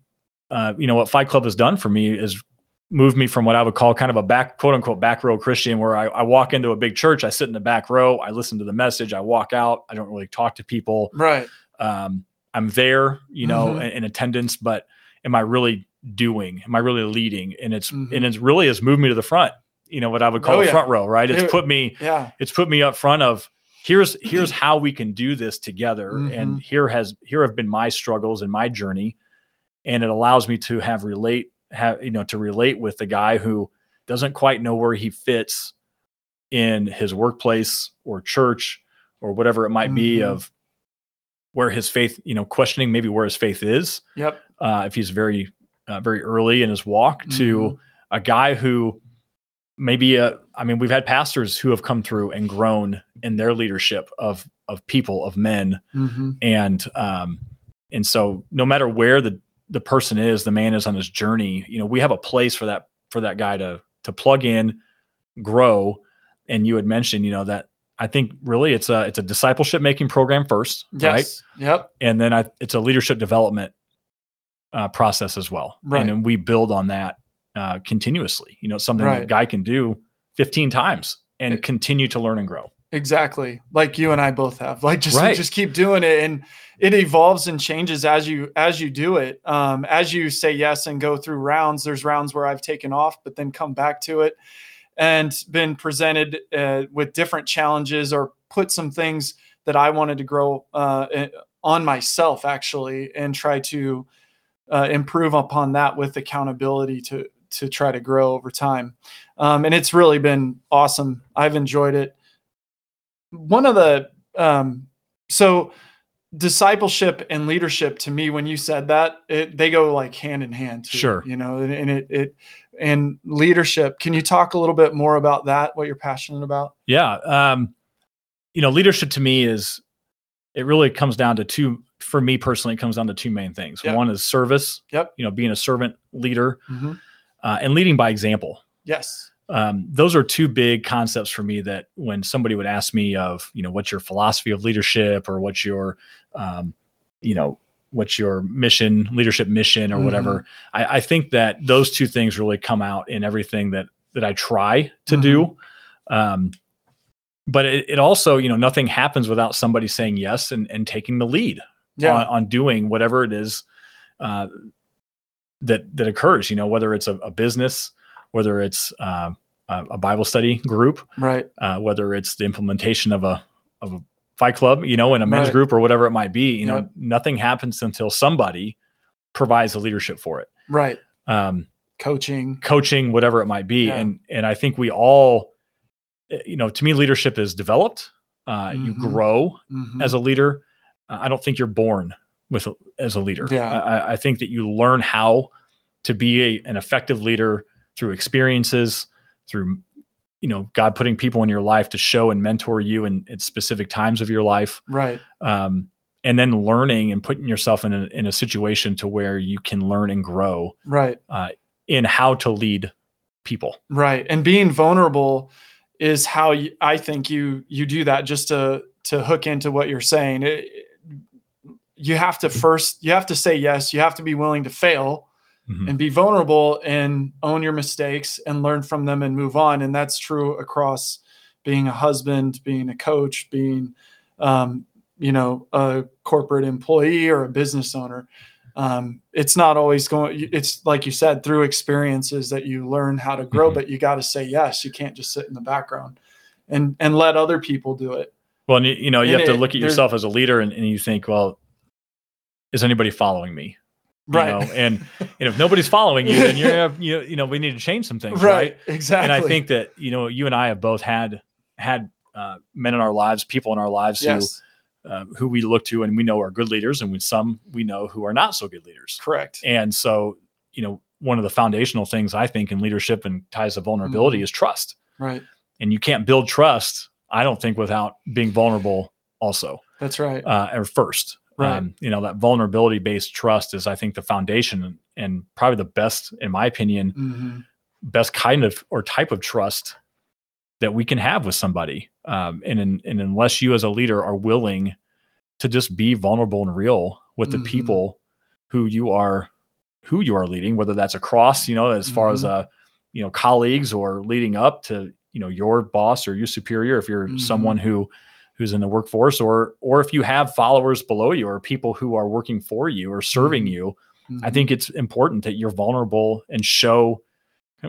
uh, you know what fight club has done for me is moved me from what I would call kind of a back, quote unquote, back row Christian, where I, I walk into a big church, I sit in the back row, I listen to the message, I walk out, I don't really talk to people. Right. Um, I'm there, you know, Mhm. in, in attendance, but am I really doing? Am I really leading? And it's Mhm. and it's really has moved me to the front. You know what I would call Oh, the yeah. front row, right? It's It- put me Yeah. it's put me up front of here's here's how we can do this together Mhm. and here has here have been my struggles and my journey and it allows me to have relate have you know to relate with the guy who doesn't quite know where he fits in his workplace or church or whatever it might be Mhm. of where his faith you know questioning maybe where his faith is Yep. uh, if he's very uh, very early in his walk to Mhm. a guy who maybe uh, I mean we've had pastors who have come through and grown in their leadership of of people of men Mhm. and um and so no matter where the the person is the man is on his journey you know we have a place for that for that guy to to plug in grow and you had mentioned you know that I think really it's a it's a discipleship making program first right Yes. Yep. and then I, it's a leadership development uh, process as well. Right. And then we build on that uh, continuously. You know, something that a guy can do 15 times and It- continue to learn and grow. Exactly. Like you and I both have. Like just Right. just keep doing it and it evolves and changes as you as you do it. Um as you say yes and go through rounds, there's rounds where I've taken off but then come back to it and been presented uh, with different challenges or put some things that I wanted to grow uh, on myself actually and try to uh, improve upon that with accountability to to try to grow over time. Um, and it's really been awesome. I've enjoyed it one of the um so discipleship and leadership to me when you said that it, they go like hand in hand too, Sure. you know and, and it it and leadership can you talk a little bit more about that what you're passionate about Yeah. Um, you know, leadership to me is, it really comes down to two, for me personally, it comes down to two main things. Yep. One is service, Yep. you know, being a servant leader Mhm. Uh, and leading by example. yes. Um, those are two big concepts for me that when somebody would ask me of you know what's your philosophy of leadership or what's your um, you know what's your mission leadership mission or whatever I, I think that those two things really come out in everything that that i try to do. Um, but it, it also you know nothing happens without somebody saying yes and, and taking the lead yeah. on, on doing whatever it is uh, that that occurs. You know, whether it's a, a business, whether it's uh, a, Bible study group, right uh, whether it's the implementation of a of a fight club, you know, in a men's Right. group or whatever it might be. You know, nothing happens until somebody provides the leadership for it. right Um, coaching coaching, whatever it might be, Yeah. and and I think we all, eh, you know, to me, leadership is developed. Uh, You Mhm. grow Mhm. as a leader. I don't think you're born with as a leader. Yeah. I, I- think that you learn how to be a, an effective leader through experiences, through you know God putting people in your life to show and mentor you in, at specific times of your life, right um, and then learning and putting yourself in a, in a situation to where you can learn and grow right in how to lead people. right and being vulnerable is how you, i think you you do that just to to hook into what you're saying it, you have to first you have to say yes you have to be willing to fail Mhm. and be vulnerable and own your mistakes and learn from them and move on and that's true across being a husband being a coach being um, you know a corporate employee or a business owner um, it's not always going it's like you said through experiences that you learn how to grow Mhm. but you got to say yes you can't just sit in the background and and let other people do it Well, and you, you know, you And have to look at yourself as a leader and, and you think, well, is anybody following me? You right know, and and if nobody's following you, then you're you you know we need to change some things, right? right exactly And I think that you know you and I have both had had uh, men in our lives, people in our lives yes who uh, who we look to and we know are good leaders, and with some we know who are not so good leaders. correct And so you know one of the foundational things I think in leadership and ties of vulnerability Mhm. is trust, right and you can't build trust. I don't think without being vulnerable also that's right uh, or first. Right. Um, you know, that vulnerability based trust is, I think, the foundation and, probably the best, in my opinion, hmm best kind of or type of trust that we can have with somebody. Um, and, in, and unless you as a leader are willing to just be vulnerable and real with the Mhm. people who you are, who you are leading, whether that's across, you know, as far as Mhm. a, you know colleagues or leading up to you know your boss or your superior if you're Mhm. someone who who's in the workforce or or if you have followers below you or people who are working for you or serving Mhm. you i Mhm. think it's important that you're vulnerable and show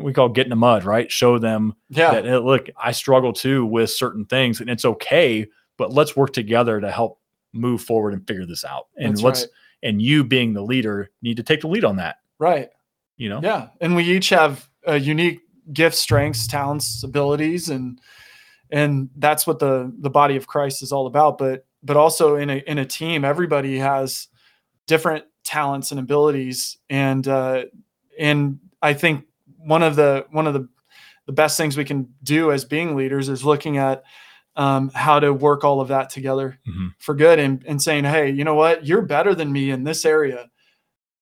we call get in the mud right show them yeah, that hey, look i struggle too with certain things and it's okay but let's work together to help move forward and figure this out and That's let's right. and you being the leader need to take the lead on that right. you know Yeah, and we each have uh, unique gifts, strengths, talents, abilities, and and that's what the the body of Christ is all about. But but also in a in a team, everybody has different talents and abilities, and uh, and I think one of the one of the the best things we can do as being leaders is looking at um, how to work all of that together Mhm. for good and, and saying, hey, you know what, you're better than me in this area.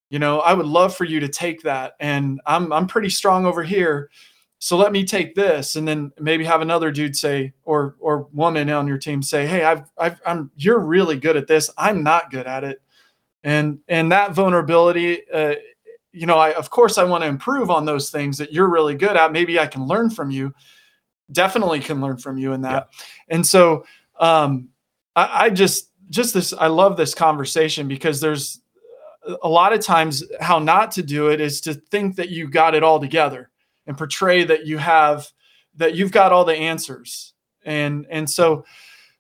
You know, I would love for you to take that, and I'm I'm pretty strong over here, so let me take this, and then maybe have another dude say, or or woman on your team say, hey, I've I've I'm you're really good at this, I'm not good at it, and and that vulnerability. Uh, you know, I of course I want to improve on those things that you're really good at. Maybe I can learn from you. Definitely can learn from you in that. And so um I, I just just this I love this conversation because there's a lot of times how not to do it is to think that you got it all together and portray that you have that you've got all the answers. And and so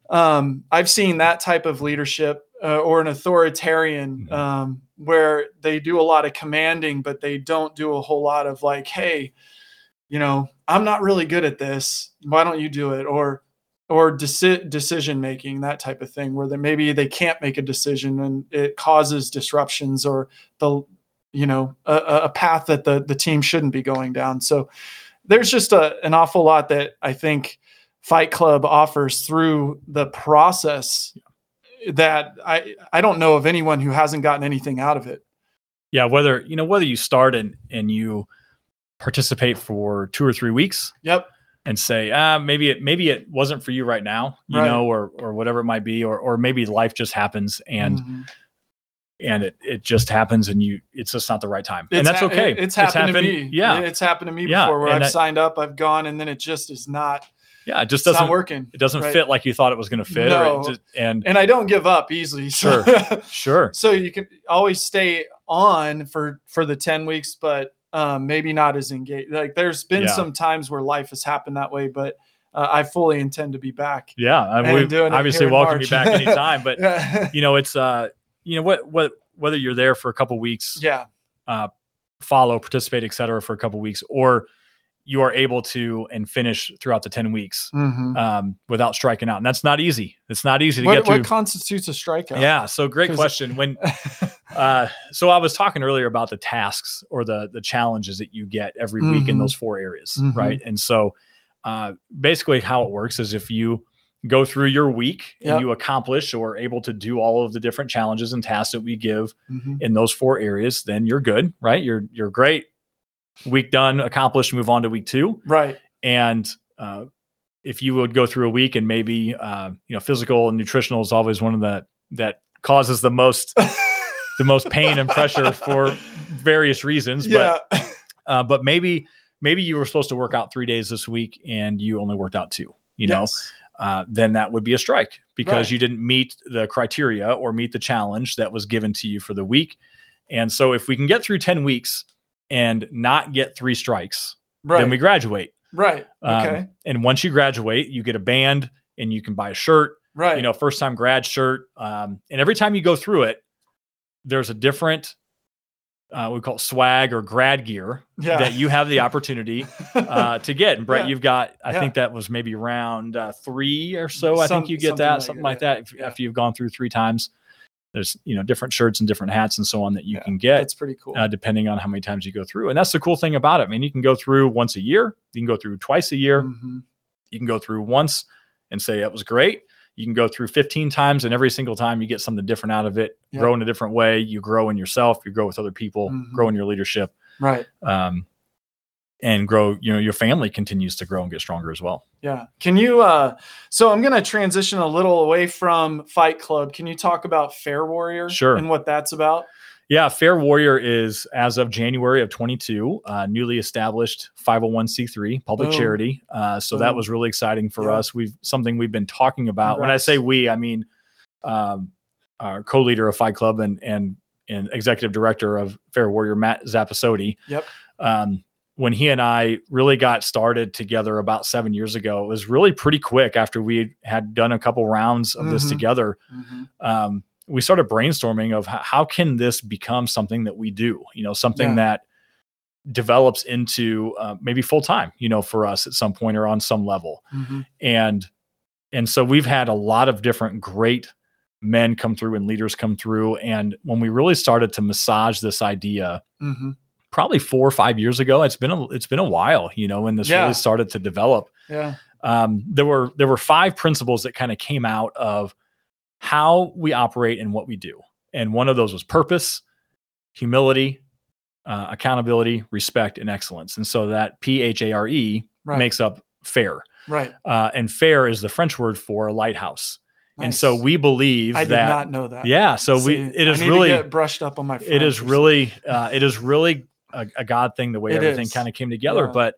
um I've seen that type of leadership uh, or an authoritarian Mhm. um, where they do a lot of commanding, but they don't do a whole lot of like, hey, you know, I'm not really good at this. Why don't you do it? Or or deci- decision making, that type of thing, where they, maybe they can't make a decision and it causes disruptions or the you know a, a path that the the team shouldn't be going down. So there's just a, an awful lot that I think Fight Club offers through the process that I I don't know of anyone who hasn't gotten anything out of it. yeah whether you know whether you start and and you participate for two or three weeks Yep. and say ah maybe it maybe it wasn't for you right now you Right. know or or whatever it might be or or maybe life just happens and Mhm. And it it just happens and you it's just not the right time and It's that's ha- okay it- It's happened, to me. yeah It's happened to me Yeah, before where and I've that- signed up, I've gone, and then it just is not. yeah it just It's doesn't working. it doesn't right. fit like you thought it was going to fit No. just, and And I don't give up easily. So, sure so you can always stay on for for the ten weeks, but um, maybe not as engaged. Like there's been Yeah. some times where life has happened that way, but uh, I fully intend to be back. yeah I And mean, we obviously welcome you back anytime but yeah. you know it's uh you know what what whether you're there for a couple weeks Yeah. uh, follow, participate, etc., for a couple weeks, or you are able to and finish throughout the 10 weeks Mhm. um, without striking out. And that's not easy. It's not easy to What, get what constitutes a strikeout? yeah. So great question. When, uh, so I was talking earlier about the tasks or the, the challenges that you get every week in Mhm. those four areas. Mhm. Right. And so, uh, basically how it works is if you go through your week Yep. and you accomplish or able to do all of the different challenges and tasks that we give Mhm. in those four areas, then you're good, right? You're you're great. Week done, accomplished. Move on to week two. Right. And uh, if you would go through a week and maybe uh, you know physical and nutritional is always one of the that causes the most the most pain and pressure for various reasons. yeah. But uh, but maybe maybe you were supposed to work out three days this week and you only worked out two. You know, Yes. Uh, then that would be a strike because Right. you didn't meet the criteria or meet the challenge that was given to you for the week. And so, if we can get through 10 weeks and not get three strikes, Right. then we graduate. right. Um, Okay. and once you graduate, you get a band and you can buy a shirt, right. you know, first time grad shirt. Um, and every time you go through it, there's a different, uh, we call it swag or grad gear yeah. that you have the opportunity uh, to get. And Brent, Yeah. you've got, I Yeah. think that was maybe round uh, three or so. I Some- think you get something that, like something that. like that. If. After you've gone through three times, there's, you know, different shirts and different hats and so on that you can get That's pretty cool. uh, depending on how many times you go through. And that's the cool thing about it. I mean, you can go through once a year, you can go through twice a year, Mhm. you can go through once and say it was great. You can go through 15 times, and every single time you get something different out of it, Yeah. grow in a different way. You grow in yourself, you grow with other people, Mhm. grow in your leadership Right. um, and grow. You know, your family continues to grow and get stronger as well. Yeah. Can you uh so I'm going to transition a little away from Fight Club. Can you talk about PHARE Warrior Sure. and what that's about? Yeah, PHARE Warrior is as of January of 22, uh, newly established 501c3 public Boom. charity. Uh, so that was really exciting for Yeah. us. We've something we've been talking about. When I say we, I mean um, our co-leader of Fight Club and and and executive director of PHARE Warrior, Matt Zappasotti. Yep. Um, when he and I really got started together about seven years ago, it was really pretty quick after we had done a couple rounds of this Mhm. together Mhm. um, we started brainstorming of how can this become something that we do you know something Yeah. that develops into uh, maybe full time you know for us at some point or on some level Mhm. and and so we've had a lot of different great men come through and leaders come through and when we really started to massage this idea Mhm. probably four or five years ago it's been a it's been a while you know when this Yeah. really started to develop Yeah. um, there were there were five principles that kind of came out of how we operate and what we do, and one of those was purpose, humility, uh, accountability, respect, and excellence. And so that P H A R E Right. makes up PHARE, right. uh, and phare is the French word for lighthouse. And so we believe I did not know that. yeah, so we See, it I is really get brushed up on my. it is really uh, it is really a, a god thing the way It everything kind of came together Yeah. but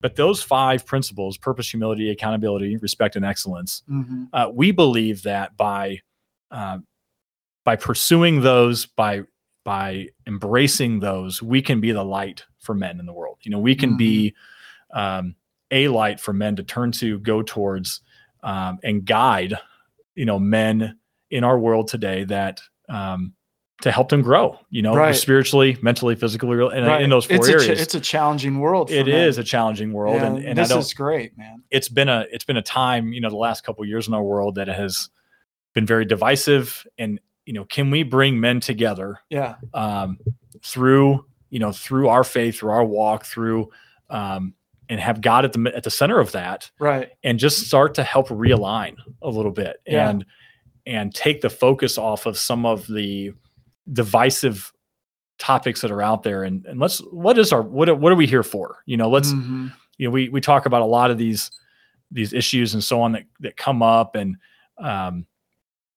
but those five principles purpose humility accountability respect and excellence. Mhm. uh, we believe that by uh, by pursuing those by by embracing those we can be the light for men in the world you know we can be um, a light for men to turn to go towards um, and guide you know men in our world today that um, to help them grow you know Right. spiritually mentally physically and Right. in those four it's A areas it's a challenging world. For it men. is a challenging world Yeah, and, and this is great, man. it's been a it's been a time you know the last couple of years in our world that has been very divisive and you know can we bring men together Yeah. um, through you know through our faith through our walk through um, and have god at the at the center of that Right. and just start to help realign a little bit Yeah. and and take the focus off of some of the divisive topics that are out there and, and let's what is our what are, what are we here for you know let's Mhm. you know we we talk about a lot of these these issues and so on that that come up and um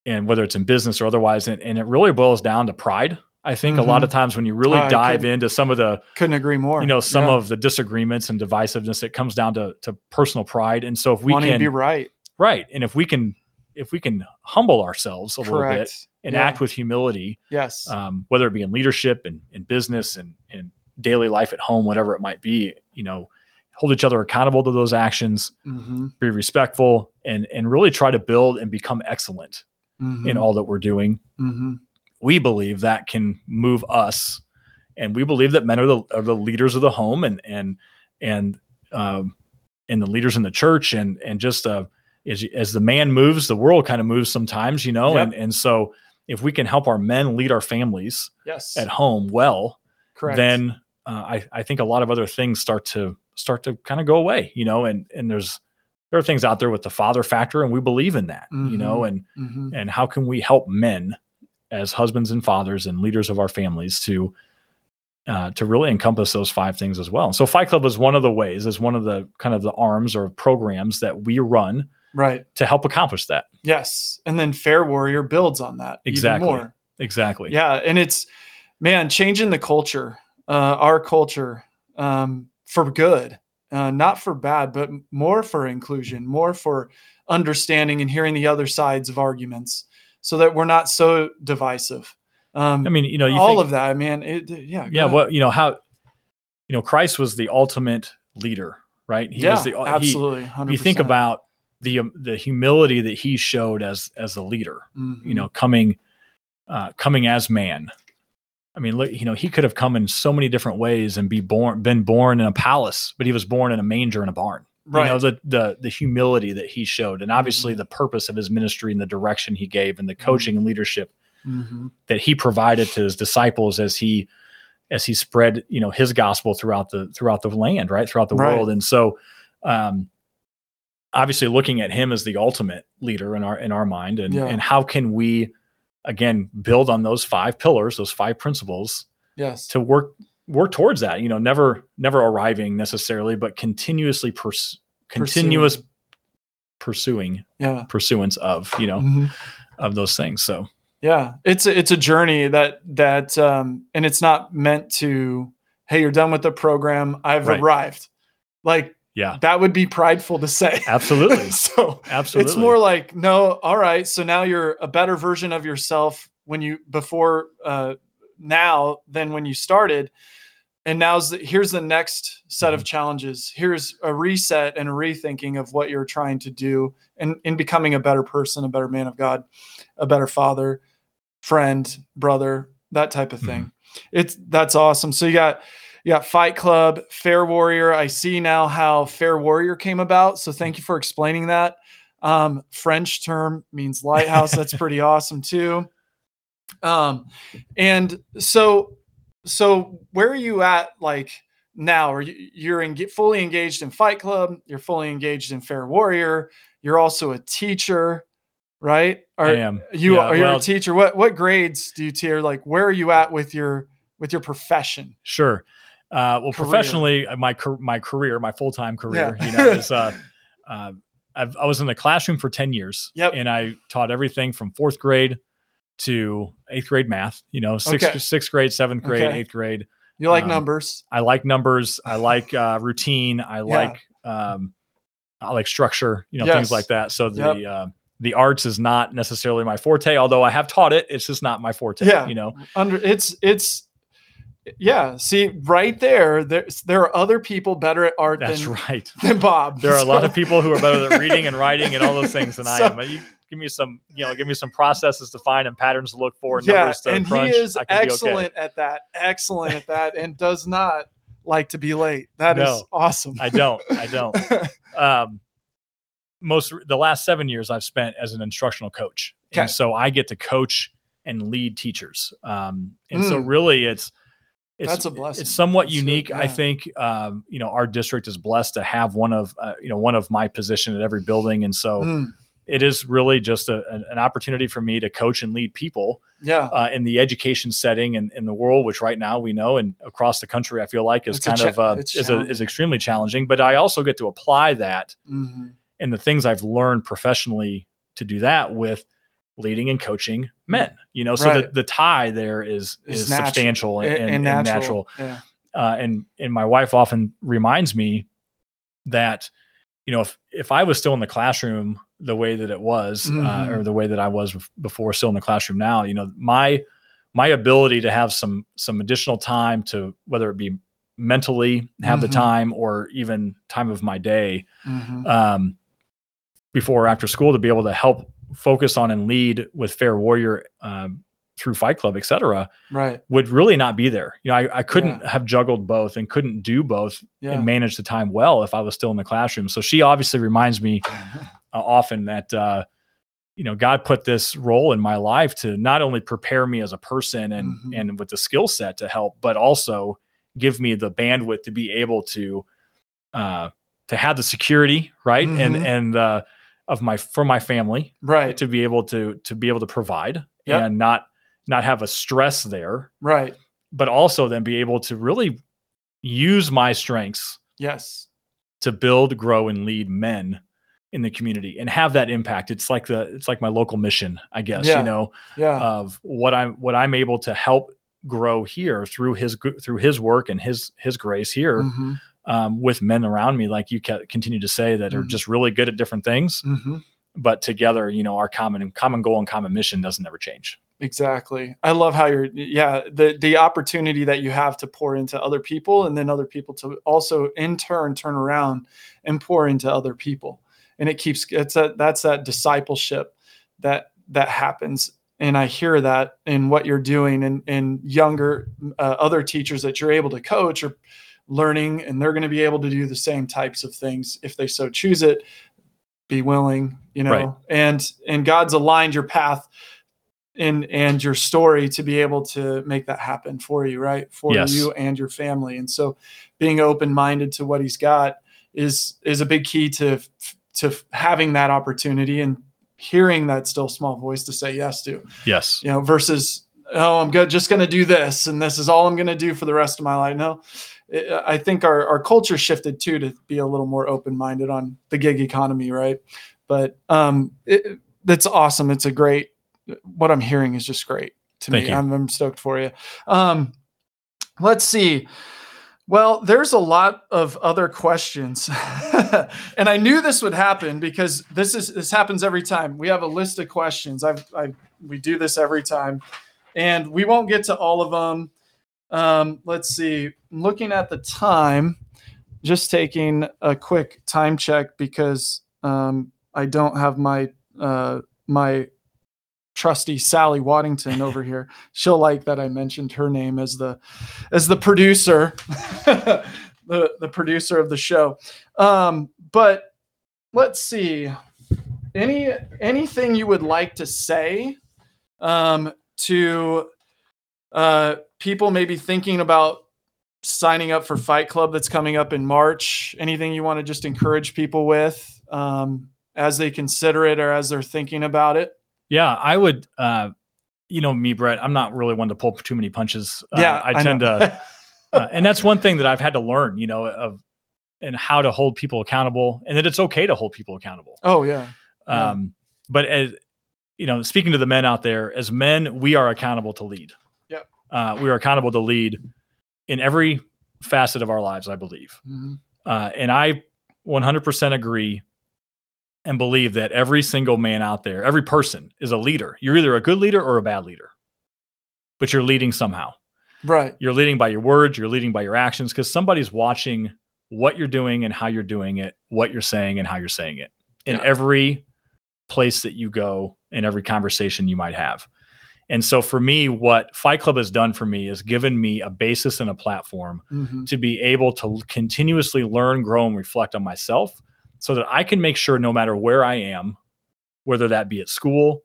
and whether it's in business or otherwise and, and it really boils down to pride i think a lot of times when you really Mm-hmm. Dive into some of the Couldn't agree more. you know some Yeah. of the disagreements and divisiveness it comes down to to personal pride and so if we wanting can be right. right and if we can if we can humble ourselves a little bit and Yeah. act with humility Yes. um, whether it be in leadership and in business and in daily life at home whatever it might be you know hold each other accountable to those actions hmm be respectful and and really try to build and become excellent hmm in all that we're doing. Hmm we believe that can move us and we believe that men are the, are the leaders of the home and and and um and the leaders in the church and and just uh as, as the man moves the world kind of moves sometimes you know Yep. and and so if we can help our men lead our families Yes. at home well Correct. then uh, I, I think a lot of other things start to start to kind of go away, you know, and and there's there are things out there with the father factor, and we believe in that, you know, and hmm and how can we help men as husbands and fathers and leaders of our families to uh, to really encompass those five things as well. So Fight Club is one of the ways, is one of the kind of the arms or programs that we run Right. to help accomplish that. Yes. And then PHARE Warrior builds on that even Exactly. more. Exactly. Yeah, and it's man changing the culture, uh, our culture, um, for good, uh, not for bad, but more for inclusion, more for understanding and hearing the other sides of arguments, so that we're not so divisive. Um, I mean, you know, you all think, of that, man. It, yeah, yeah. What you know how you know Christ was the ultimate leader, right? He yeah, was the he- absolutely. 100%. you think about the um, the humility that he showed as as a leader you Mhm. know coming uh coming as man i mean look you know he could have come in so many different ways and be born been born in a palace but he was born in a manger in a barn right? you know the the the humility that he showed and obviously Mhm. the purpose of his ministry and the direction he gave and the coaching and leadership Mhm. that he provided to his disciples as he as he spread you know his gospel throughout the throughout the land right throughout the Right. world and so um obviously looking at him as the ultimate leader in our in our mind and Yeah. and how can we again build on those five pillars those five principles Yes. to work work towards that you know never never arriving necessarily but continuously pers- continuous Pursuing. Yeah. pursuance of you know Mhm. of those things so Yeah, it's a, it's a journey that that um, and it's not meant to. Hey, you're done with the program. I've Right. arrived. Like Yeah, that would be prideful to say. absolutely, so absolutely. it's more like no. All right, so now you're a better version of yourself when you before uh, now than when you started. And now's the, here's the next set Mm-hmm. of challenges. Here's a reset and a rethinking of what you're trying to do and in becoming a better person, a better man of God, a better father, friend, brother, that type of thing. It's that's awesome. So you got you got Fight Club, PHARE Warrior. I see now how PHARE Warrior came about. So thank you for explaining that. Um, French term means lighthouse. That's pretty awesome too. Um, and so so where are you at like now? Are you you're in, fully engaged in Fight Club? You're fully engaged in PHARE Warrior. You're also a teacher, right? Are, I am. you Yeah, are you well- a teacher? What what grades do you tier? Like where are you at with your with your profession? Sure. Uh, well, Career. professionally, uh, my my career, my full time career, Yeah. you know, is uh, uh, I've, I was in the classroom for ten years, Yep. and I taught everything from fourth grade to eighth grade math. You know, sixth Okay. sixth grade, seventh grade, Okay. eighth grade. You like Um, numbers? I like numbers. I like uh, routine. I like um, I like structure. You know, Yes. things like that. So the Yep. uh, the arts is not necessarily my forte, although I have taught it. It's just not my forte. Yeah. You know, Under it's it's yeah. See right there, there's there are other people better at art that's than right. than Bob. There are a lot of people who are better at reading and writing and all those things than I am. You give me some, you know, give me some processes to find and patterns to look for and yeah, numbers to and crunch. he is be okay. excellent at that. Excellent at that, and does not like to be late. That is No, awesome. I don't. I don't. um, most the last seven years I've spent as an instructional coach, Okay. and so I get to coach and lead teachers. Um, and so Mm. really, it's it's That's a blessing. It's somewhat That's unique. I yeah. think um, you know our district is blessed to have one of uh, you know one of my position at every building, and so Mm, it is really just a, an, an opportunity for me to coach and lead people yeah, uh, in the education setting and in the world, which right now we know and across the country, I feel like is It's kind cha- of uh, is, a, is extremely challenging. But I also get to apply that mhm, and the things I've learned professionally to do that with leading and coaching men. You know, so Right. the, the tie there is It's is natural. substantial and, and, and and natural. natural. Yeah, Uh, and and my wife often reminds me that you know if if I was still in the classroom the way that it was uh, Mhm. or the way that I was before still in the classroom now you know my my ability to have some some additional time to whether it be mentally have Mhm. the time or even time of my day mhm, um, before or after school to be able to help focus on and lead with PHARE Warrior um, through fight club et cetera right. would really not be there you know i, I couldn't have juggled both and couldn't do both Yeah, and manage the time well if i was still in the classroom so she obviously reminds me uh, often that uh, you know god put this role in my life to not only prepare me as a person and Mhm. and with the skill set to help but also give me the bandwidth to be able to uh to have the security right and Mhm. and uh of my for my family right, to be able to to be able to provide Yep. and not not have a stress there right. but also then be able to really use my strengths Yes, to build, grow, and lead men in the community and have that impact. It's like the it's like my local mission, I guess, Yeah. you know, yeah, of what I'm what I'm able to help grow here through his through his work and his his grace here mhm, um, with men around me, like you continue to say, that are Mhm. just really good at different things, mhm. but together, you know, our common common goal and common mission doesn't ever change. Exactly. I love how you're yeah, the the opportunity that you have to pour into other people and then other people to also in turn turn around and pour into other people. And it keeps it's that that's that discipleship that that happens and I hear that in what you're doing and and younger uh, other teachers that you're able to coach are learning and they're going to be able to do the same types of things if they so choose it be willing you know Right. and and God's aligned your path and and your story to be able to make that happen for you right for Yes. you and your family and so being open minded to what he's got is is a big key to to having that opportunity and hearing that still small voice to say yes to Yes. you know versus oh i'm good just going to do this and this is all i'm going to do for the rest of my life no I- think our, our culture shifted too to be a little more open minded on the gig economy right but um it, that's awesome it's a great what I'm hearing is just great to Thank me. I'm, I'm stoked for you. Um, let's see. Well, there's a lot of other questions, and I knew this would happen because this is this happens every time. We have a list of questions. I've, I we do this every time, and we won't get to all of them. Um, let's see. Looking at the time, just taking a quick time check because um, I don't have my uh, my trusty Sally Waddington over here. She'll like that I mentioned her name as the as the producer, the the producer of the show. Um, but let's see. Any anything you would like to say um, to uh, people maybe thinking about signing up for Fight Club that's coming up in March? Anything you want to just encourage people with um, as they consider it or as they're thinking about it? Yeah, I would. Uh, you know me, Brent. I'm not really one to pull too many punches. Uh, yeah, I tend to, uh, and that's one thing that I've had to learn. You know, of and how to hold people accountable, and that it's okay to hold people accountable. oh yeah, Yeah. Um, but as you know, speaking to the men out there, as men, we are accountable to lead. Yep. Uh, we are accountable to lead in every facet of our lives, I believe. Mhm. Uh, and I 100% agree and believe that every single man out there, every person is a leader. You're either a good leader or a bad leader, but you're leading somehow. right. You're leading by your words, you're leading by your actions because somebody's watching what you're doing and how you're doing it, what you're saying and how you're saying it in Yeah. every place that you go, in every conversation you might have. And so for me, what Fight Club has done for me is given me a basis and a platform Mhm. to be able to continuously learn, grow, and reflect on myself so that I can make sure no matter where I am, whether that be at school,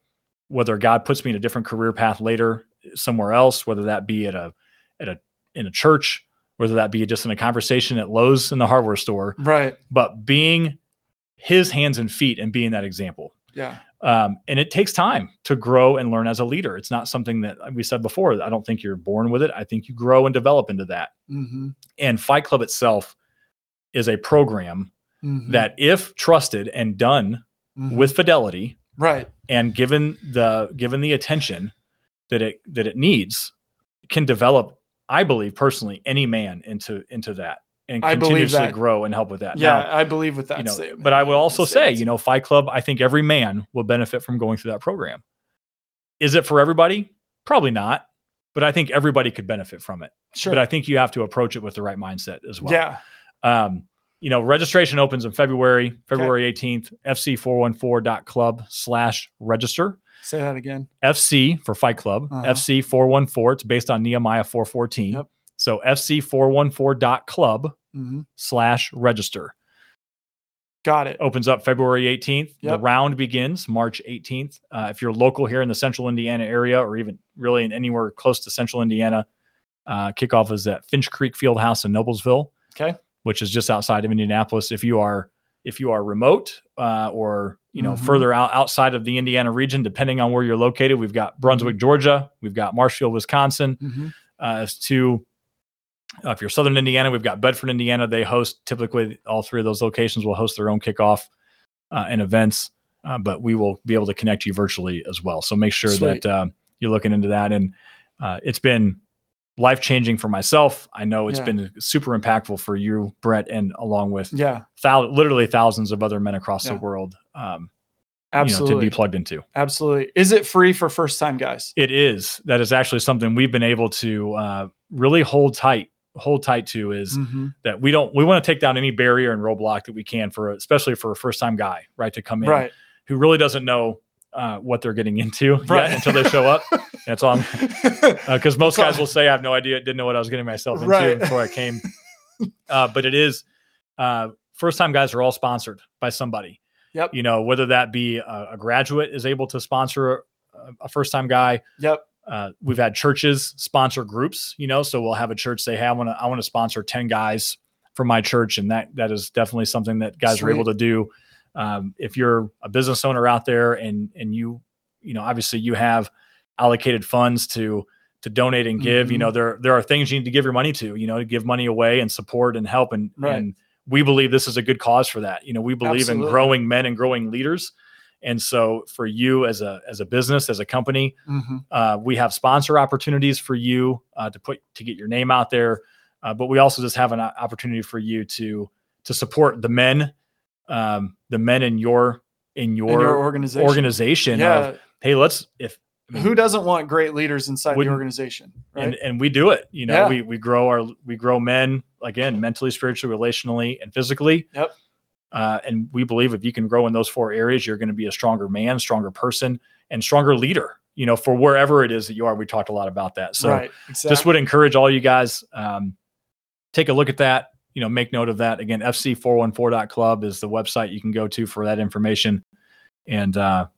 whether God puts me in a different career path later somewhere else, whether that be at a at a in a church, whether that be just in a conversation at Lowe's in the hardware store, Right. but being his hands and feet and being that example. Yeah. Um, and it takes time to grow and learn as a leader. It's not something that we said before. I don't think you're born with it. I think you grow and develop into that hmm and Fight Club itself is a program hmm that, if trusted and done Mhm. with fidelity right. and given the given the attention that it that it needs, can develop. I believe personally any man into into that and I believe continuously that. grow and help with that. Yeah, Now, I believe with that you know, statement. but I would also say, you know, Fight Club. I think every man will benefit from going through that program. Is it for everybody? Probably not. But I think everybody could benefit from it. sure. But I think you have to approach it with the right mindset as well. yeah. Um, you know, registration opens in February, February 18th, fc414.club slash register. Say that again. FC for Fight Club, Uh-huh. FC414. It's based on Nehemiah 414. Yep. So fc414.club hmm slash register. Got it. Opens up February 18th. The round begins March 18th. Uh, if you're local here in the central Indiana area or even really in anywhere close to central Indiana, uh, kickoff is at Finch Creek Field House in Noblesville. Okay. which is just outside of Indianapolis. If you are if you are remote uh, or you know Mhm. further out outside of the Indiana region, depending on where you're located, we've got Brunswick, Georgia, we've got Marshfield, Wisconsin. Mhm. Uh, as to uh, if you're Southern Indiana, we've got Bedford, Indiana. They host typically all three of those locations will host their own kickoff uh, and events, uh, but we will be able to connect you virtually as well. So make sure Sweet. that uh, you're looking into that. And uh, it's been life changing for myself. I know it's Yeah. been super impactful for you, Brent, and along with Yeah. thou- literally thousands of other men across the world. Um, Absolutely. You know, to be plugged into. Absolutely. Is it free for first time guys? It is. That is actually something we've been able to uh, really hold tight, hold tight to is Mhm. that we don't we want to take down any barrier and roadblock that we can for especially for a first time guy, right, to come in Right. who really doesn't know uh, what they're getting into Right. yet until they show up. That's all. Because most guys will say, "I have no idea, didn't know what I was getting myself into Right. before I came." uh, but it is uh, first time guys are all sponsored by somebody. Yep. You know, whether that be a, a graduate is able to sponsor a, a first time guy. Yep. Uh, we've had churches sponsor groups, you know, so we'll have a church say, "Hey, I want to, I want to sponsor ten guys for my church," and that that is definitely something that guys are able to do. Um, if you're a business owner out there and and you, you know, obviously you have allocated funds to to donate and give, you Mm-hmm. know, there there are things you need to give your money to, you know, to give money away and support and help, and Right. and we believe this is a good cause for that. You know, we believe Absolutely. in growing men and growing leaders, And so for you as a as a business, as a company, Mhm. uh, we have sponsor opportunities for you uh, to put to get your name out there. Uh, but we also just have an opportunity for you to to support the men, um, the men in your in your, In your organization. organization. Yeah. Of, hey, let's if I mean, Who doesn't want great leaders inside the organization? Right. and and we do it. You know, Yeah. we we grow our we grow men again mentally, spiritually, relationally, and physically. Yep. Uh, and we believe if you can grow in those four areas, you're going to be a stronger man, stronger person, and stronger leader. You know, for wherever it is that you are. We talked a lot about that. So right. Exactly. just would encourage all you guys um, take a look at that. You know, make note of that. Again, fc414.club is the website you can go to for that information, and uh,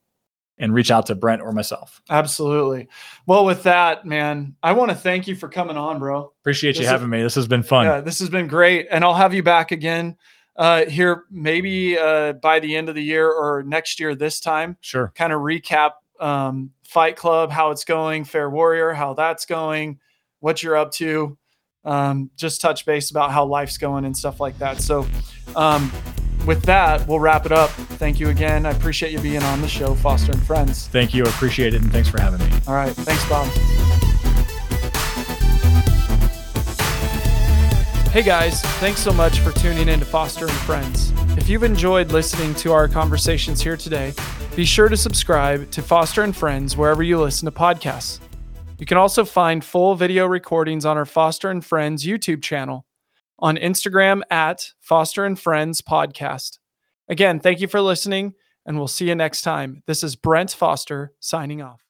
and reach out to Brent or myself. Absolutely. Well, with that, man, I want to thank you for coming on, bro. Appreciate you This is- having me. This has been fun. Yeah, this has been great, and I'll have you back again uh, here maybe uh, by the end of the year or next year this time. Sure. Kind of recap um, Fight Club, how it's going, PHARE Warrior, how that's going, what you're up to. Um, just touch base about how life's going and stuff like that. So, um, with that, we'll wrap it up. Thank you again. I appreciate you being on the show, Foster and Friends. Thank you. Appreciate it. And thanks for having me. All right. Thanks, Bob. Hey guys, thanks so much for tuning in to Foster and Friends. If you've enjoyed listening to our conversations here today, be sure to subscribe to Foster and Friends wherever you listen to podcasts. You can also find full video recordings on our Foster and Friends YouTube channel, on Instagram at Foster and Friends Podcast. Again, thank you for listening, and we'll see you next time. This is Brent Foster signing off.